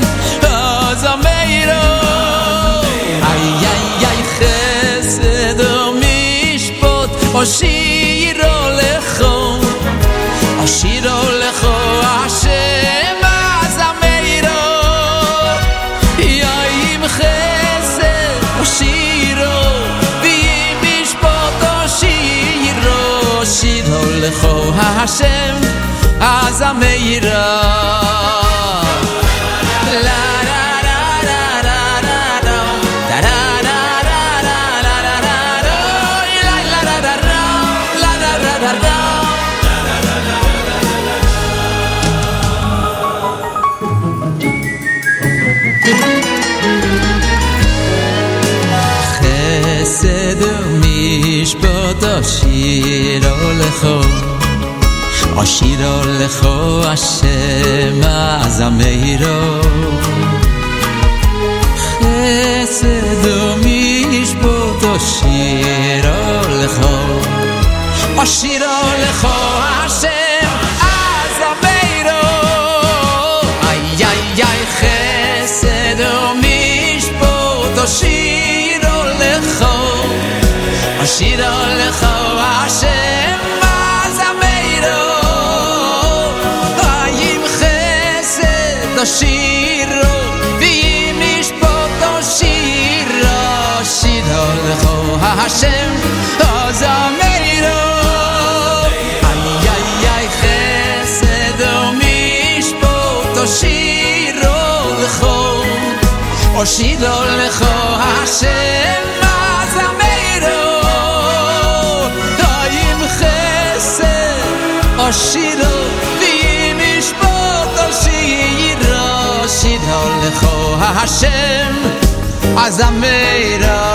S15: lecho ha-hashem, az ha-meirah.
S5: lecho Oshiro lecho Hashem
S14: azameiro Chesed mishpot Oshiro lecho Oshiro lecho Hashem
S5: Oshido lecho Hashem Azameiro Toyim chesed Oshido Vim ishpot Oshiro Oshido lecho Hashem Azameiro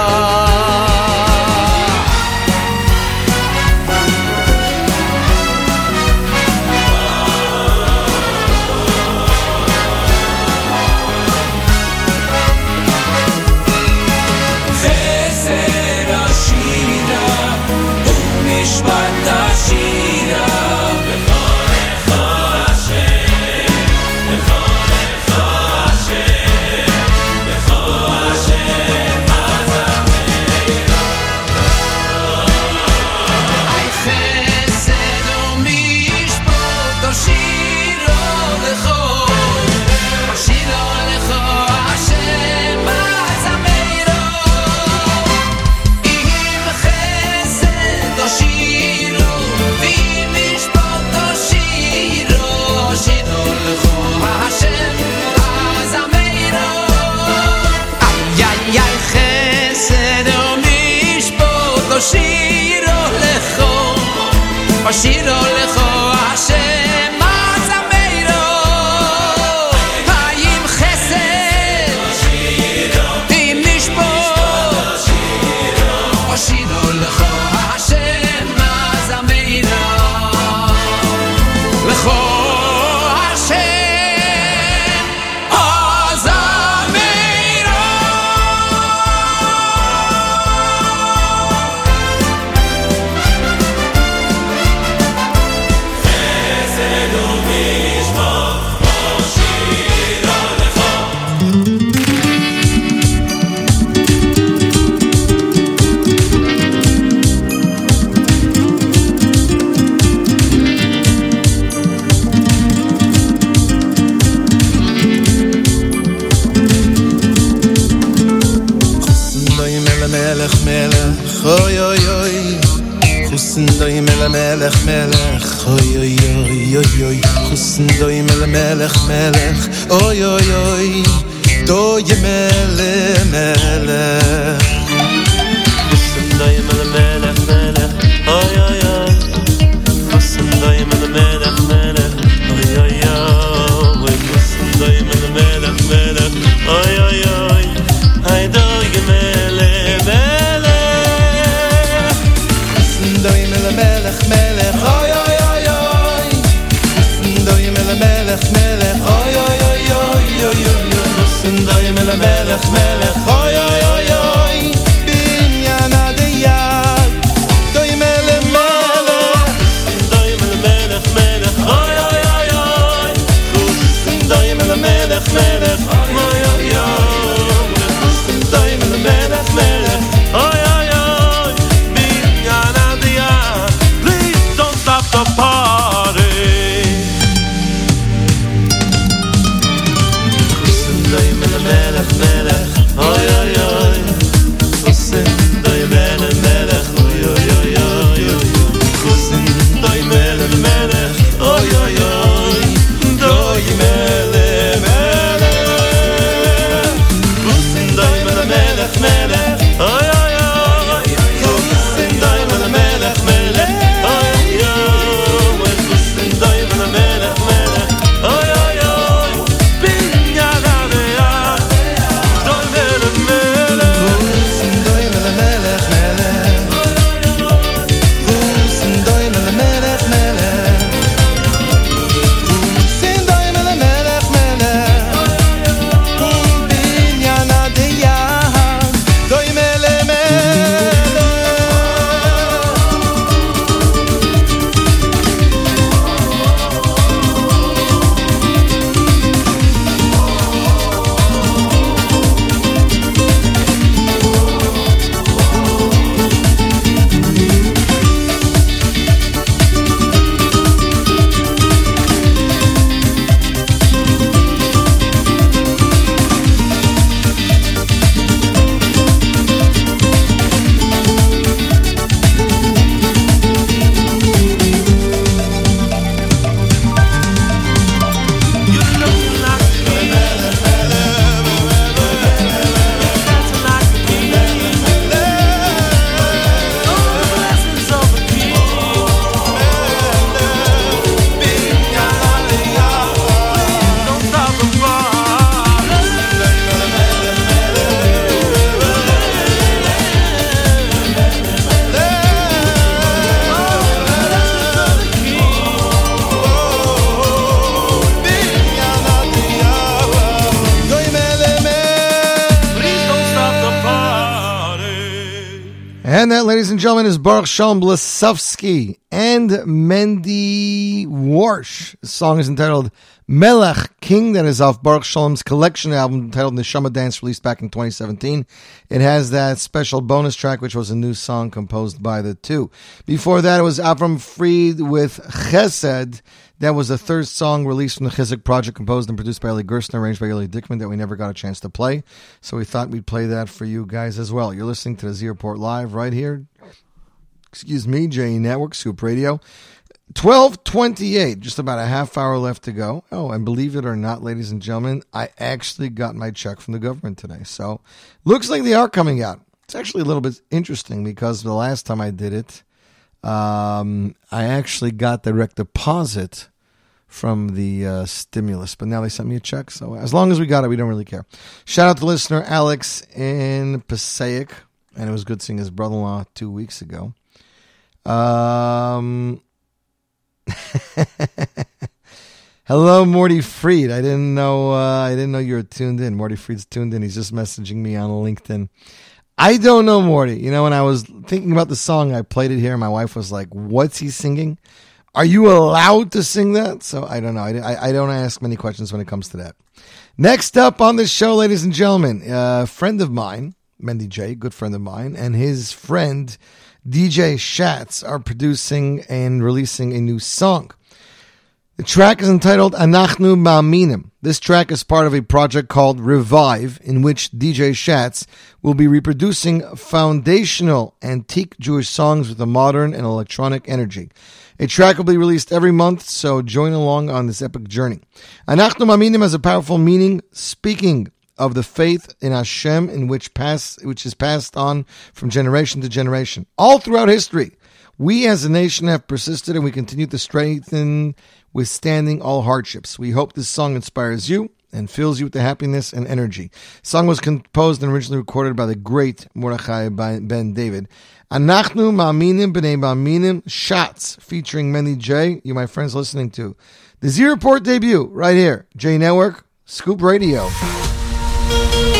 S5: wissen do
S16: im el melech melech. Oi oi oi. Do
S14: im el melech. Mele melech
S2: is Baruch Shalom Blasovsky and Mendy Warsh. The song is entitled Melech King, that is off Baruch Shalom's collection album entitled Neshama Dance, released back in 2017. It has that special bonus track, which was a new song composed by the two. Before that, it was Avram Fried with Chesed. That was the third song released from the Chizuk project, composed and produced by Eli Gerstner, arranged by Eli Dickman, that we never got a chance to play. So we thought we'd play that for you guys as well. You're listening to the Z Report Live right here. Excuse me, JE Network, Scoop Radio. 1228, just about a half hour left to go. Oh, and believe it or not, ladies and gentlemen, I actually got my check from the government today. So looks like they are coming out. It's actually a little bit interesting because the last time I did it, um, I actually got direct deposit from the uh, stimulus, but now they sent me a check. So as long as we got it, we don't really care. Shout out to listener Alex in Passaic, and it was good seeing his brother-in-law two weeks ago. Um, hello, Morty Freed. I didn't know. Uh, I didn't know you were tuned in. Morty Freed's tuned in. He's just messaging me on LinkedIn. I don't know, Morty. You know, when I was thinking about the song, I played it here. My wife was like, "What's he singing? Are you allowed to sing that?" So I don't know. I, I, don't ask many questions when it comes to that. Next up on this show, ladies and gentlemen, a friend of mine, Mendy J, good friend of mine, and his friend DJ Schatz are producing and releasing a new song. The track is entitled Anachnu Ma'aminim. This track is part of a project called Revive, in which DJ Shatz will be reproducing foundational antique Jewish songs with a modern and electronic energy. A track will be released every month, so join along on this epic journey. Anachnu Maminim has a powerful meaning, speaking of the faith in Hashem, in which pass, which is passed on from generation to generation, all throughout history. We as a nation have persisted and we continue to strengthen, withstanding all hardships. We hope this song inspires you and fills you with the happiness and energy. The song was composed and originally recorded by the great Mordechai Ben David. Anachnu Ma'aminim B'nei Ma'aminim Schatz featuring Mendy J, you my friends listening to. The Z Report debut right here. J Network, Scoop Radio.
S3: Thank you.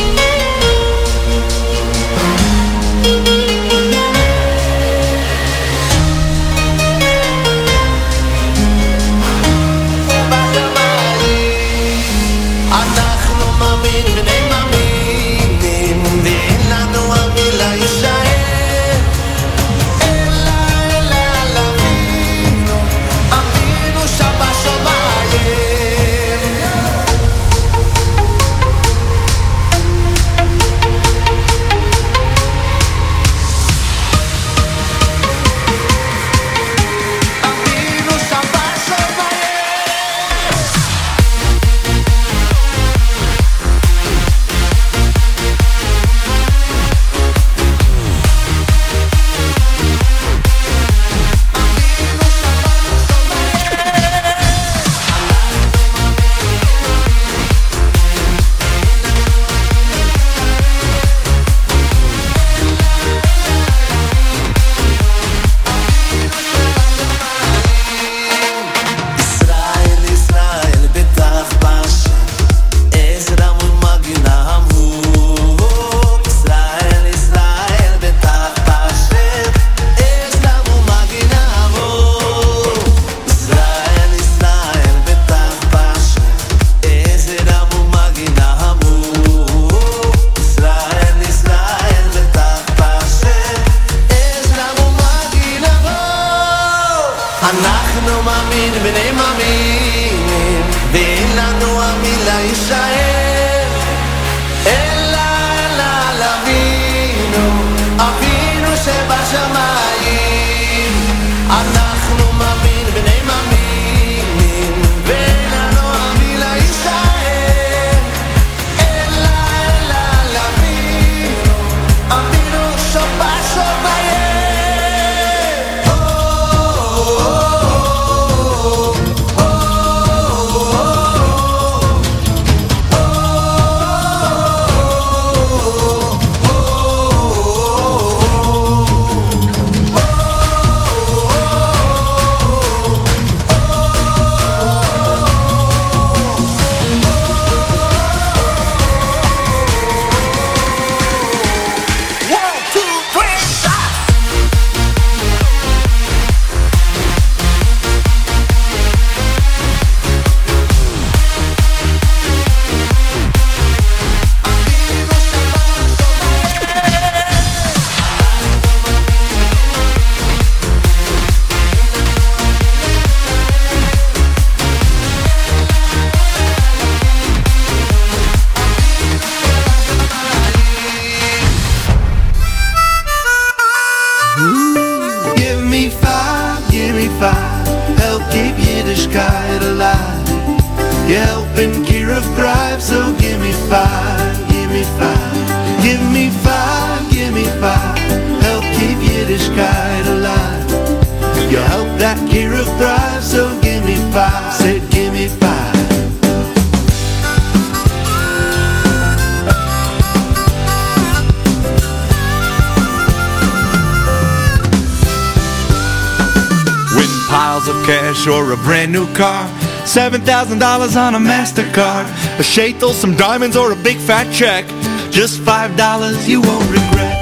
S13: $7,000 on a MasterCard. A shaitel, some diamonds, or a big fat check. Just $5 you won't regret.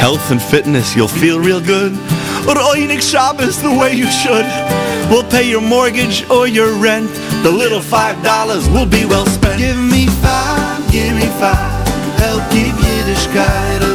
S13: Health and fitness, you'll feel real good. Or Oinik Shabbos the way you should. We'll pay your mortgage or your rent. The little $5 will be well spent.
S3: Give me five, give me five. Help keep Yiddishkeit alive.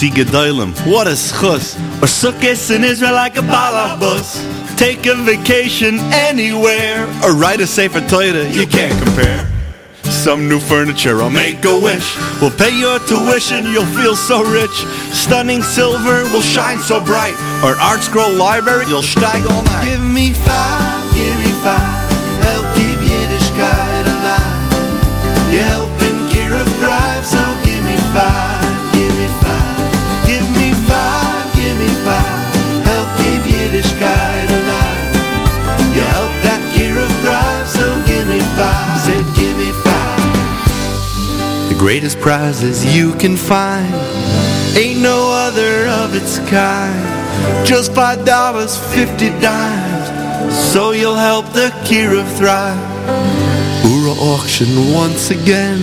S17: See Gedolim. What a schus. Or sukkahs in Israel like a balabus. Take a vacation anywhere. Or write a Sefer Torah. You can't compare. Some new furniture, I'll make a wish. We'll pay your tuition, you'll feel so rich. Stunning silver will shine so bright. Or ArtScroll library, you'll steig all night.
S3: Give me five, give me five. Greatest prizes you can find ain't no other of its kind. Just five dollars fifty dimes, so you'll help the Kira thrive. Oorah auction once again.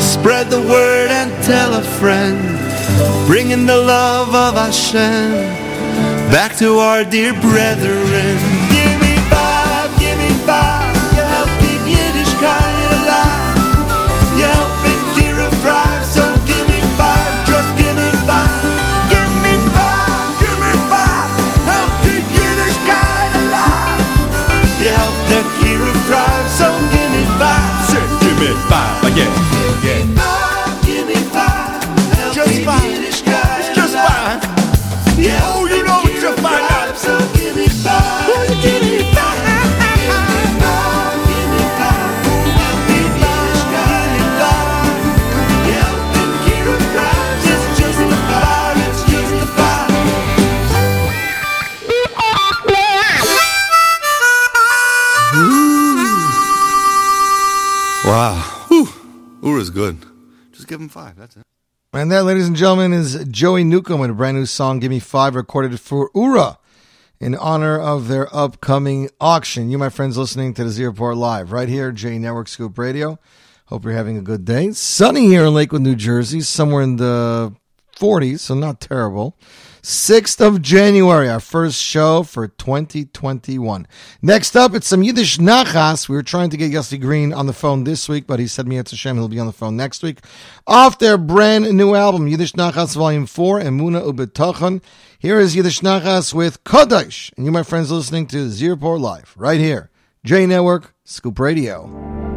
S3: Spread the word and tell a friend. Bringing the love of Hashem back to our dear brethren. Five five.
S17: That's it.
S2: And that, ladies and gentlemen, is Joey Newcomb with a brand new song, Give Me Five, recorded for Oorah in honor of their upcoming auction. You, my friends, listening to the Z Report Live right here, J Network Scoop Radio. Hope you're having a good day. Sunny here in Lakewood, New Jersey, somewhere in the 40s, so not terrible. 6th of January, our first show for 2021. Next up, it's some Yiddish Nachas. We were trying to get Yossi Green on the phone this week, but he said me Hashem he'll be on the phone next week. Off their brand new album, Yiddish Nachas Volume 4, Emuna Ubetachon. Here is Yiddish Nachas with Kodesh. And you, my friends, listening to Z Report Live, right here. J Network, Scoop Radio.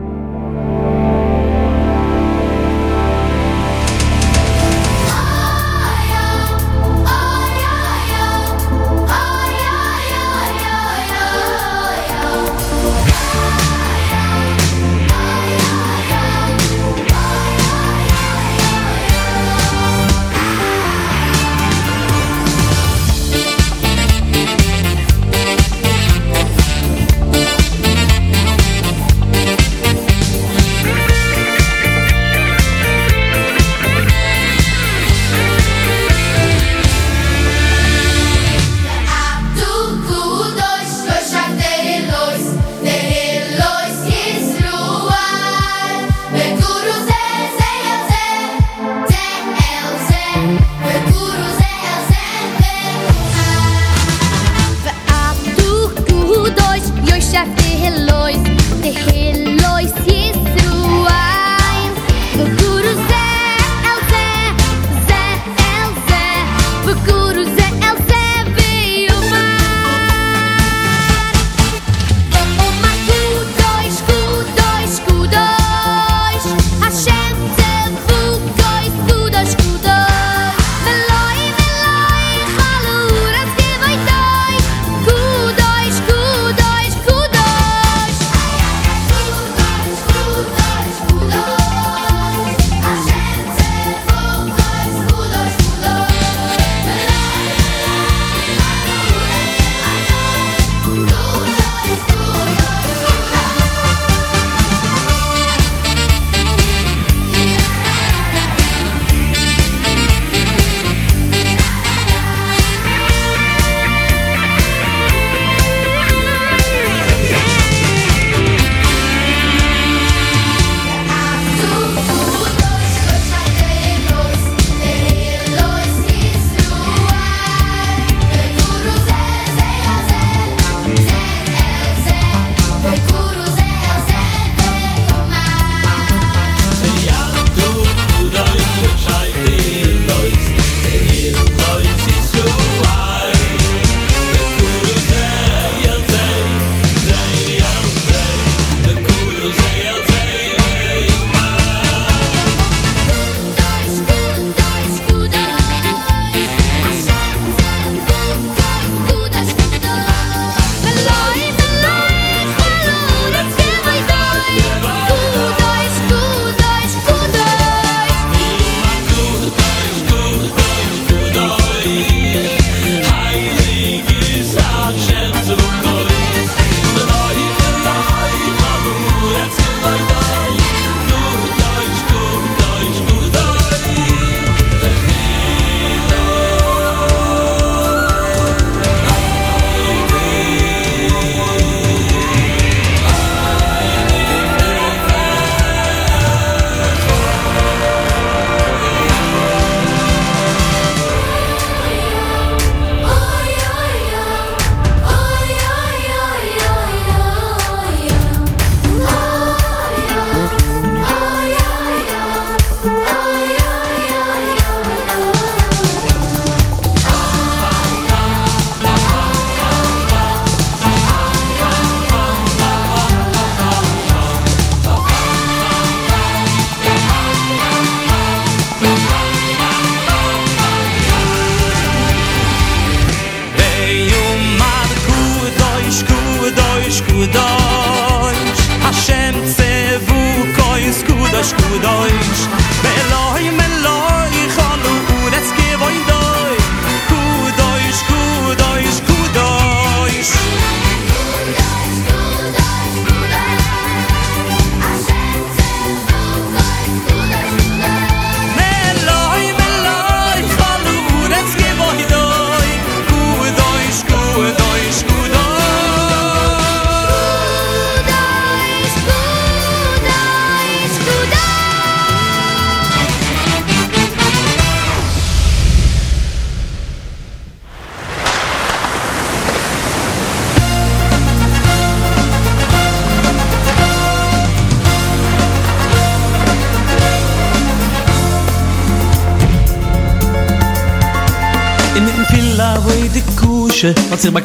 S1: In mitten Villa, wo i die Kusche Hat sich bei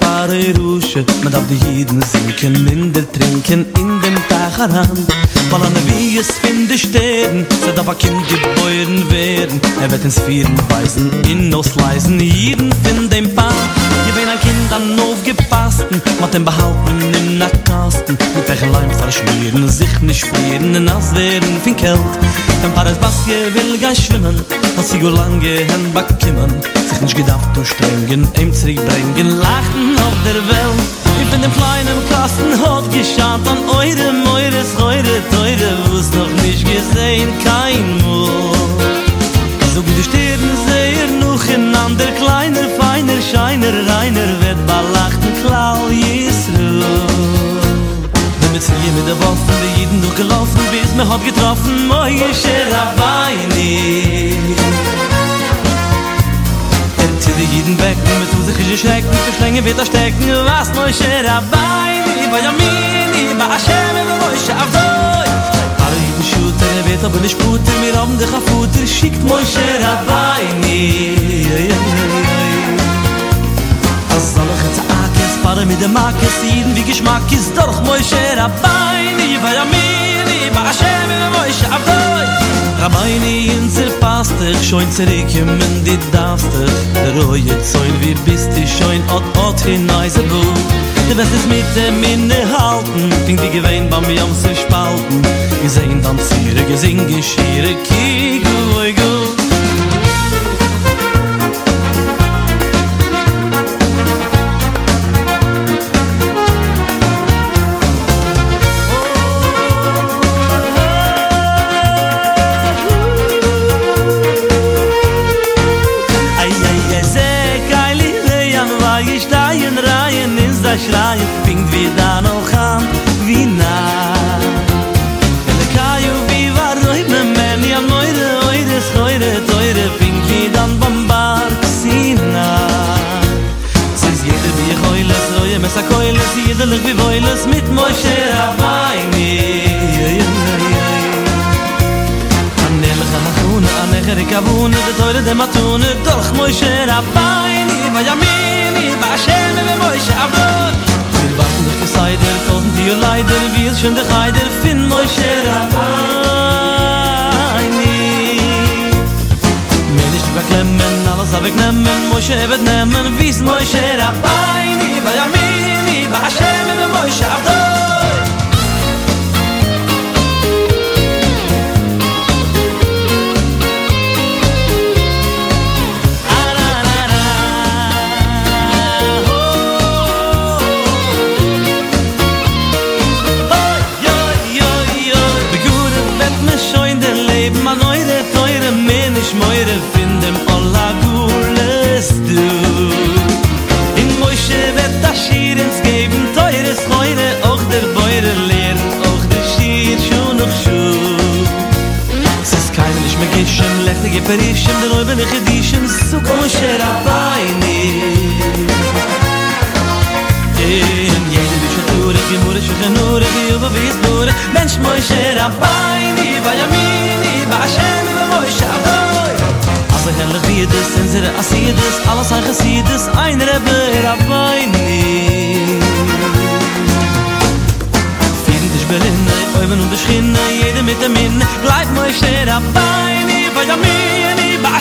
S1: paare Rusche. Man darf die Jiden sinken, minder trinken In dem Tag heran. Weil an wie es finde Städten So darf ein Kind geboren werden. Er wird ins Vieren weisen, in ausleisen Jeden find dem Paar. Gewinn Kind an aufgepassten Mit dem Behalten in der Kasten. Mit welchen Leim verschmieren Sich nicht frieren, nass werden fin Kält Ein Paar ist Basje will gar schwimmen Was sie lange hen backimmen Sich nicht gedacht und strengen Ihm zurückbringen Lachen auf der Welt. Ich bin dem kleinen Kasten hat geschaut An eure, meures, eure, teure Wo's noch nicht gesehen Kein Mut so die Sternen sehr noch in ander feiner, scheiner, reiner wird belachten, klau, Jesru. Wenn wir ziehen mit der Waffen, wir jeden durchgelaufen, bis mir hat getroffen, moje Scherabeini. Er zieht die jeden weg, mit zu sich geschreckt, mit der Schlinge wird er stecken, was moje Scherabeini, bei Yamini, bei Hashem, bei Moshe Avdoi. Alle jeden Schuter, er wird aber nicht Puter, wir haben dich auf Futter, schickt Moshe Rabbeini. Als fahre mit dem Makis Jeden wie Geschmack ist durch Moishe Rabbeini Bei Yamini, bei Hashem in Moishe Abdoi Rabbeini in Zerpastech Schoin zerrikim in die Dastech Der Reue Zoin wie bist du Schoin? Ot ot hinein bu Der West ist mit dem Minne halten. Fing die Gewein bei mir am sich spalten. Gesehen dann Ziere, gesingen Schiere Kiegel, oigo gavun de toile de matun doch moy sher a fein i va yamin va shem ve moy shavot vil va fun de side de kon leider wir shon de heider fin moy sher a fein i men ich va nemmen moy shevet nemmen vis moy sher a fein i va yamin va shem ve moy shavot je perishim de noyben khidishim su kom sher apayni in jede bi shtur ge mur shu khnur ge yov ve izbur ben shmoy sher apayni vayamini ba shem ve moy shavoy az hel ge de senzer asidus alles a khasidus ein be rabayni Ich bin in der Oven und der Schinne, jede mit der Minne, bleib
S13: mal schnell dabei, Ba yamin ni ba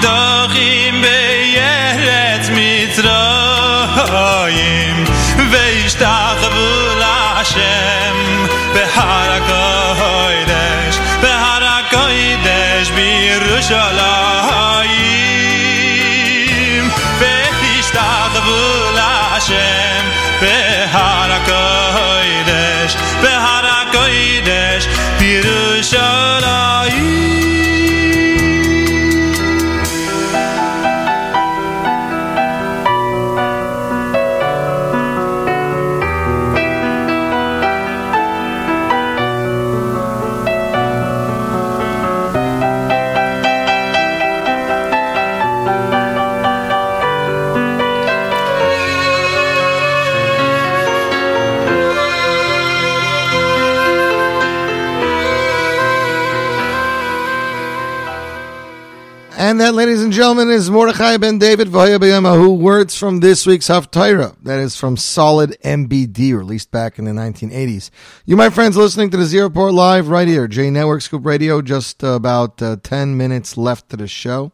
S2: d'adorer that, ladies and gentlemen, is Mordechai ben David Vahaya B'Yamahu. Words from this week's Haftarah. That is from Solid MBD, released back in the 1980s. You, my friends, listening to the Z Report Live right here, J Network Scoop Radio. Just about uh, 10 minutes left to the show.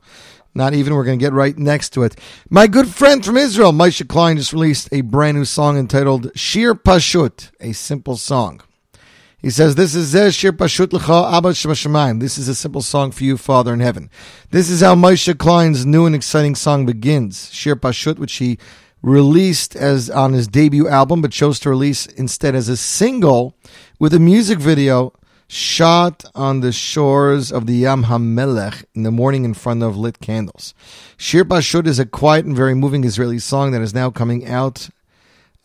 S2: Not even. We're going to get right next to it. My good friend from Israel, Moshe Klein, just released a brand new song entitled Shir Pashut, a simple song. He says, This is Zeh Shir Pashut L'cha Abba This is a simple song for you, Father in heaven. This is how Moshe Klein's new and exciting song begins. Shir Pashut, which he released as on his debut album, but chose to release instead as a single with a music video shot on the shores of the Yam HaMelech in the morning in front of lit candles. Shir Pashut is a quiet and very moving Israeli song that is now coming out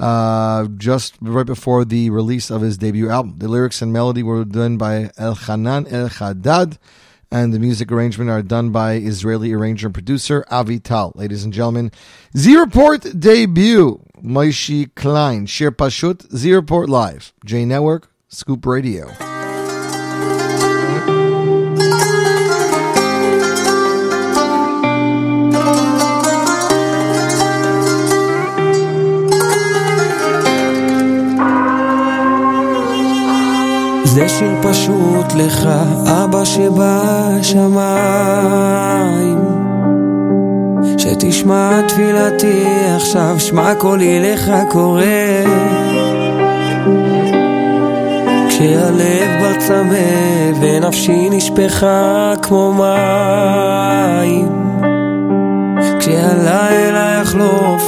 S2: uh, just right before the release of his debut album. The lyrics and melody were done by El Hanan El Haddad, and the music arrangement are done by Israeli arranger and producer Avi Tal. Ladies and gentlemen, Z Report debut, Moshe Klein, Shir Pashut, Z Report Live, J Network, Scoop Radio.
S11: זה שיר פשוט לך, אבא שבשמיים. שתשמע תפילתי עכשיו, שמע קולי לך קורא. כשהלב כבר צמא ונפשי נשפכה כמו מים. כשהלילה יחלוף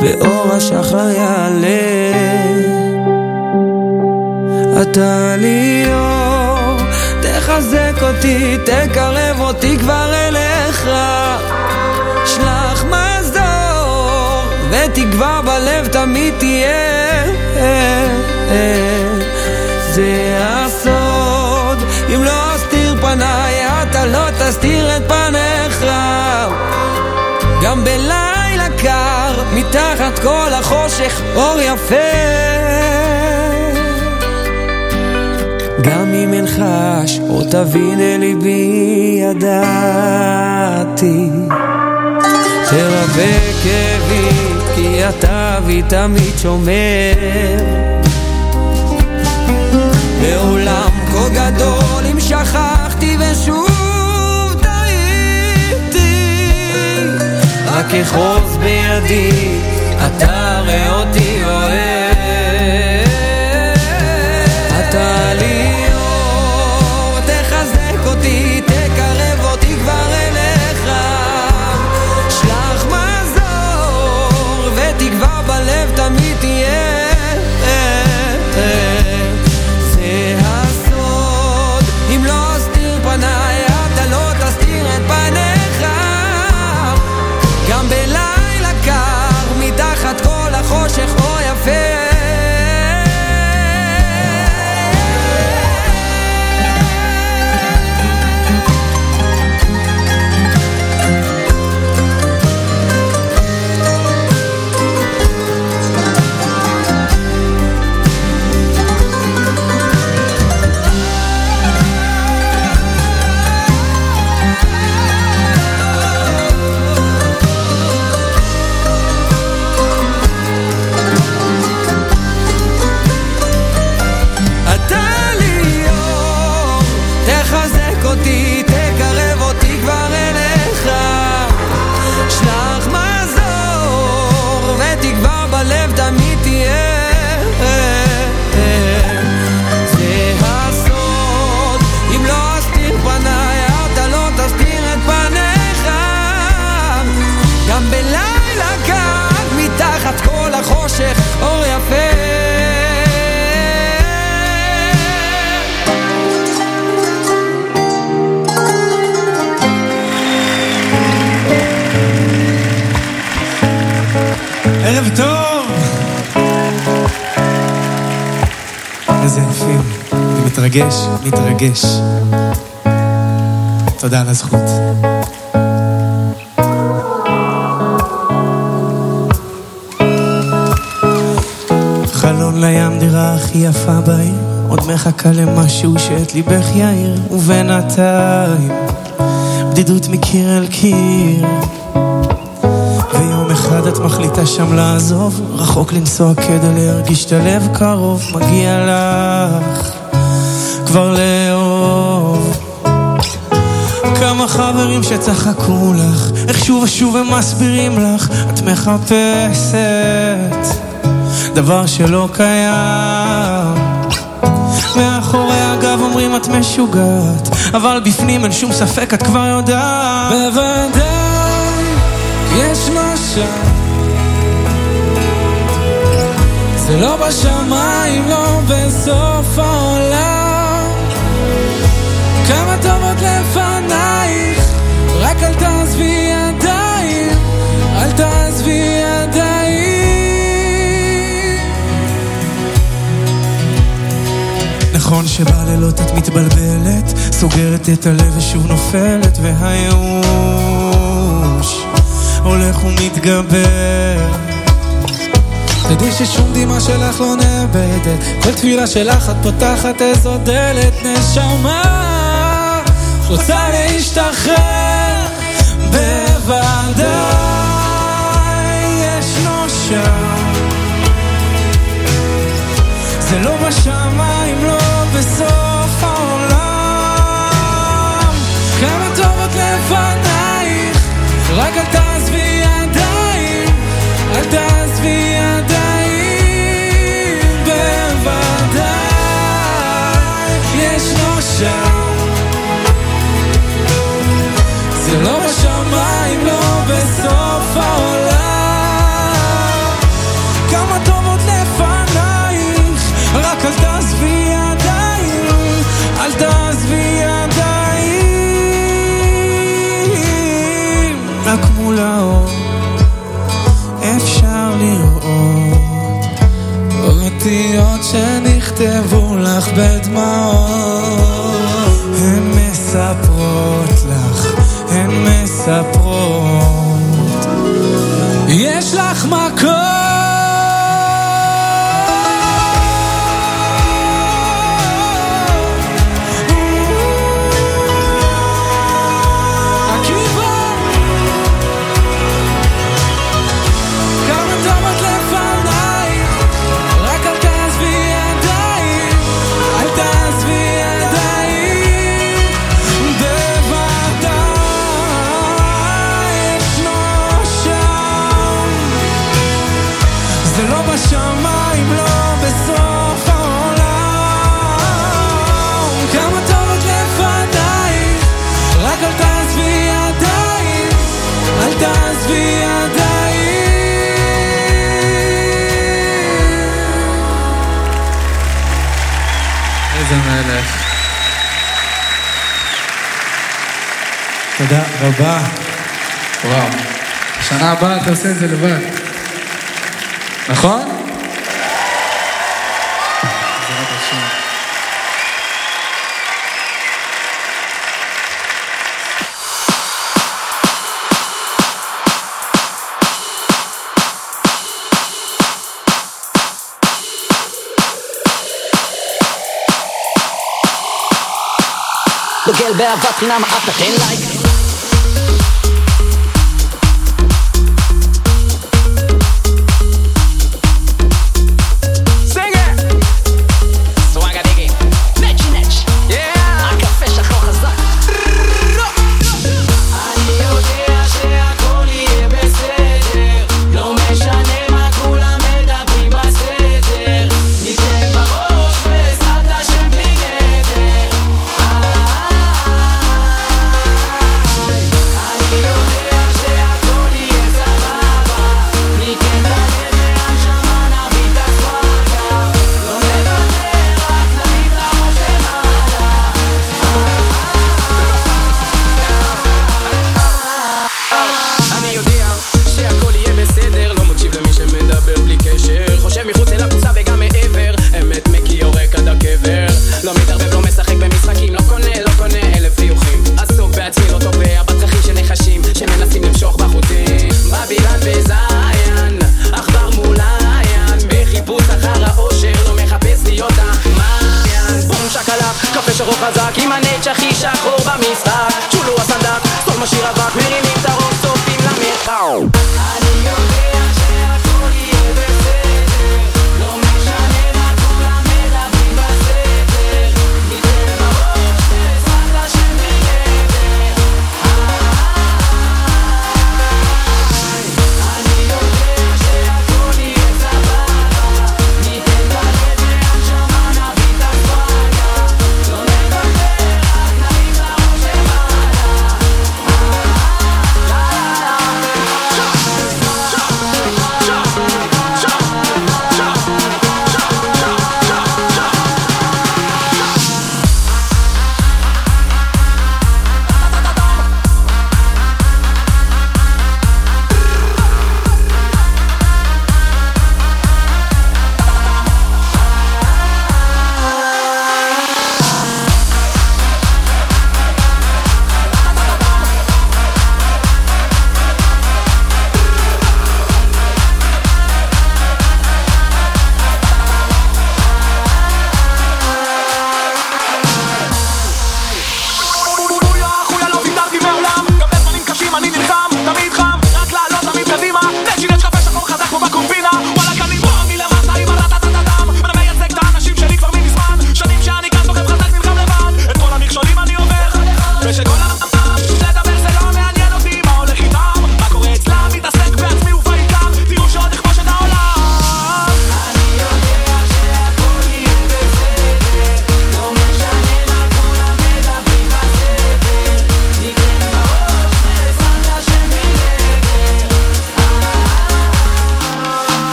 S11: ואור השחר יעלה. אתה לי אור, תחזק אותי, תקרב אותי כבר אליך. שלח מזור, ותקווה בלב תמיד תהיה. זה הסוד, אם לא אסתיר פניי, אתה לא תסתיר את פניך. גם בלילה קר, מתחת כל החושך, אור יפה. אם אין חש, או תבין אל ליבי, ידעתי. תרפא כאבי, כי אתה בי תמיד שומר. בעולם כה גדול, אם שכחתי ושוב טעיתי, רק אחוז בידי, אתה ראה אותי
S16: מתרגש. תודה על הזכות. חלון לים דירה הכי יפה בעיר, עוד מחכה למשהו שאת ליבך יאיר, ובינתיים בדידות מקיר אל קיר. ויום אחד את מחליטה שם לעזוב, רחוק לנסוע כדי להרגיש את הלב קרוב, מגיע לך כבר לאהוב. כמה חברים שצחקו לך, איך שוב ושוב הם מסבירים לך, את מחפשת דבר שלא קיים. מאחורי הגב אומרים את משוגעת, אבל בפנים אין שום ספק את כבר יודעת.
S12: בוודאי, יש משהו זה לא בשמיים, לא בסוף העולם
S16: נכון שבלילות את מתבלבלת, סוגרת את הלב ושוב נופלת, והייאוש הולך ומתגבר.
S12: תדעי ששום דמעה שלך לא נאבדת כל תפילה שלך את פותחת איזו דלת נשמה רוצה להשתחרר
S16: בוודאי ישנו שם. זה לא בשמיים, לא בסוף
S18: העולם. כמה טובות לפנייך רק אל תעזבי ידיים אל תעזבי ידיים. בוודאי ישנו שם. זה לא בשמיים.
S16: my blood. السنة اللي فاتت נכון? בעזרת השם.
S19: بقلبي عبطنا ما قطعين لايك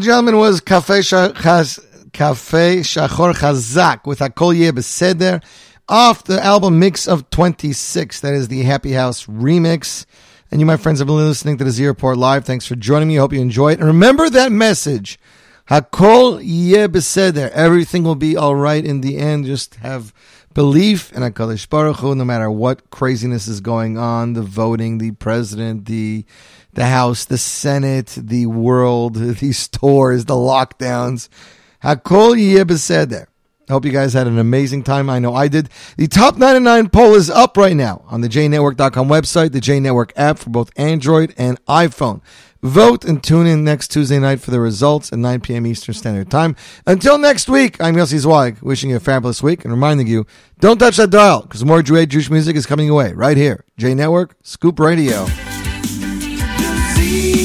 S2: and gentlemen, was Cafe, Sha- Chaz- Cafe Shachor Chazak with Hakol Yeh Beseder off the album Mix of 26. That is the Happy House remix. And you, my friends, have been listening to the Z Report Live. Thanks for joining me. Hope you enjoy it. And remember that message. Hakol Yeh Beseder. Everything will be all right in the end. Just have belief in HaKadosh Baruch Hu, no matter what craziness is going on, the voting, the president, the the House, the Senate, the world, the stores, the lockdowns. Hakol Yeh Beseder. I hope you guys had an amazing time. I know I did. The top 99 poll is up right now on the JNetwork.com website, the J Network app for both Android and iPhone. Vote and tune in next Tuesday night for the results at 9 p.m. Eastern Standard Time. Until next week, I'm Yossi Zweig, wishing you a fabulous week and reminding you, don't touch that dial because more Jew Jewish music is coming away right here. J Network, Scoop Radio.
S11: See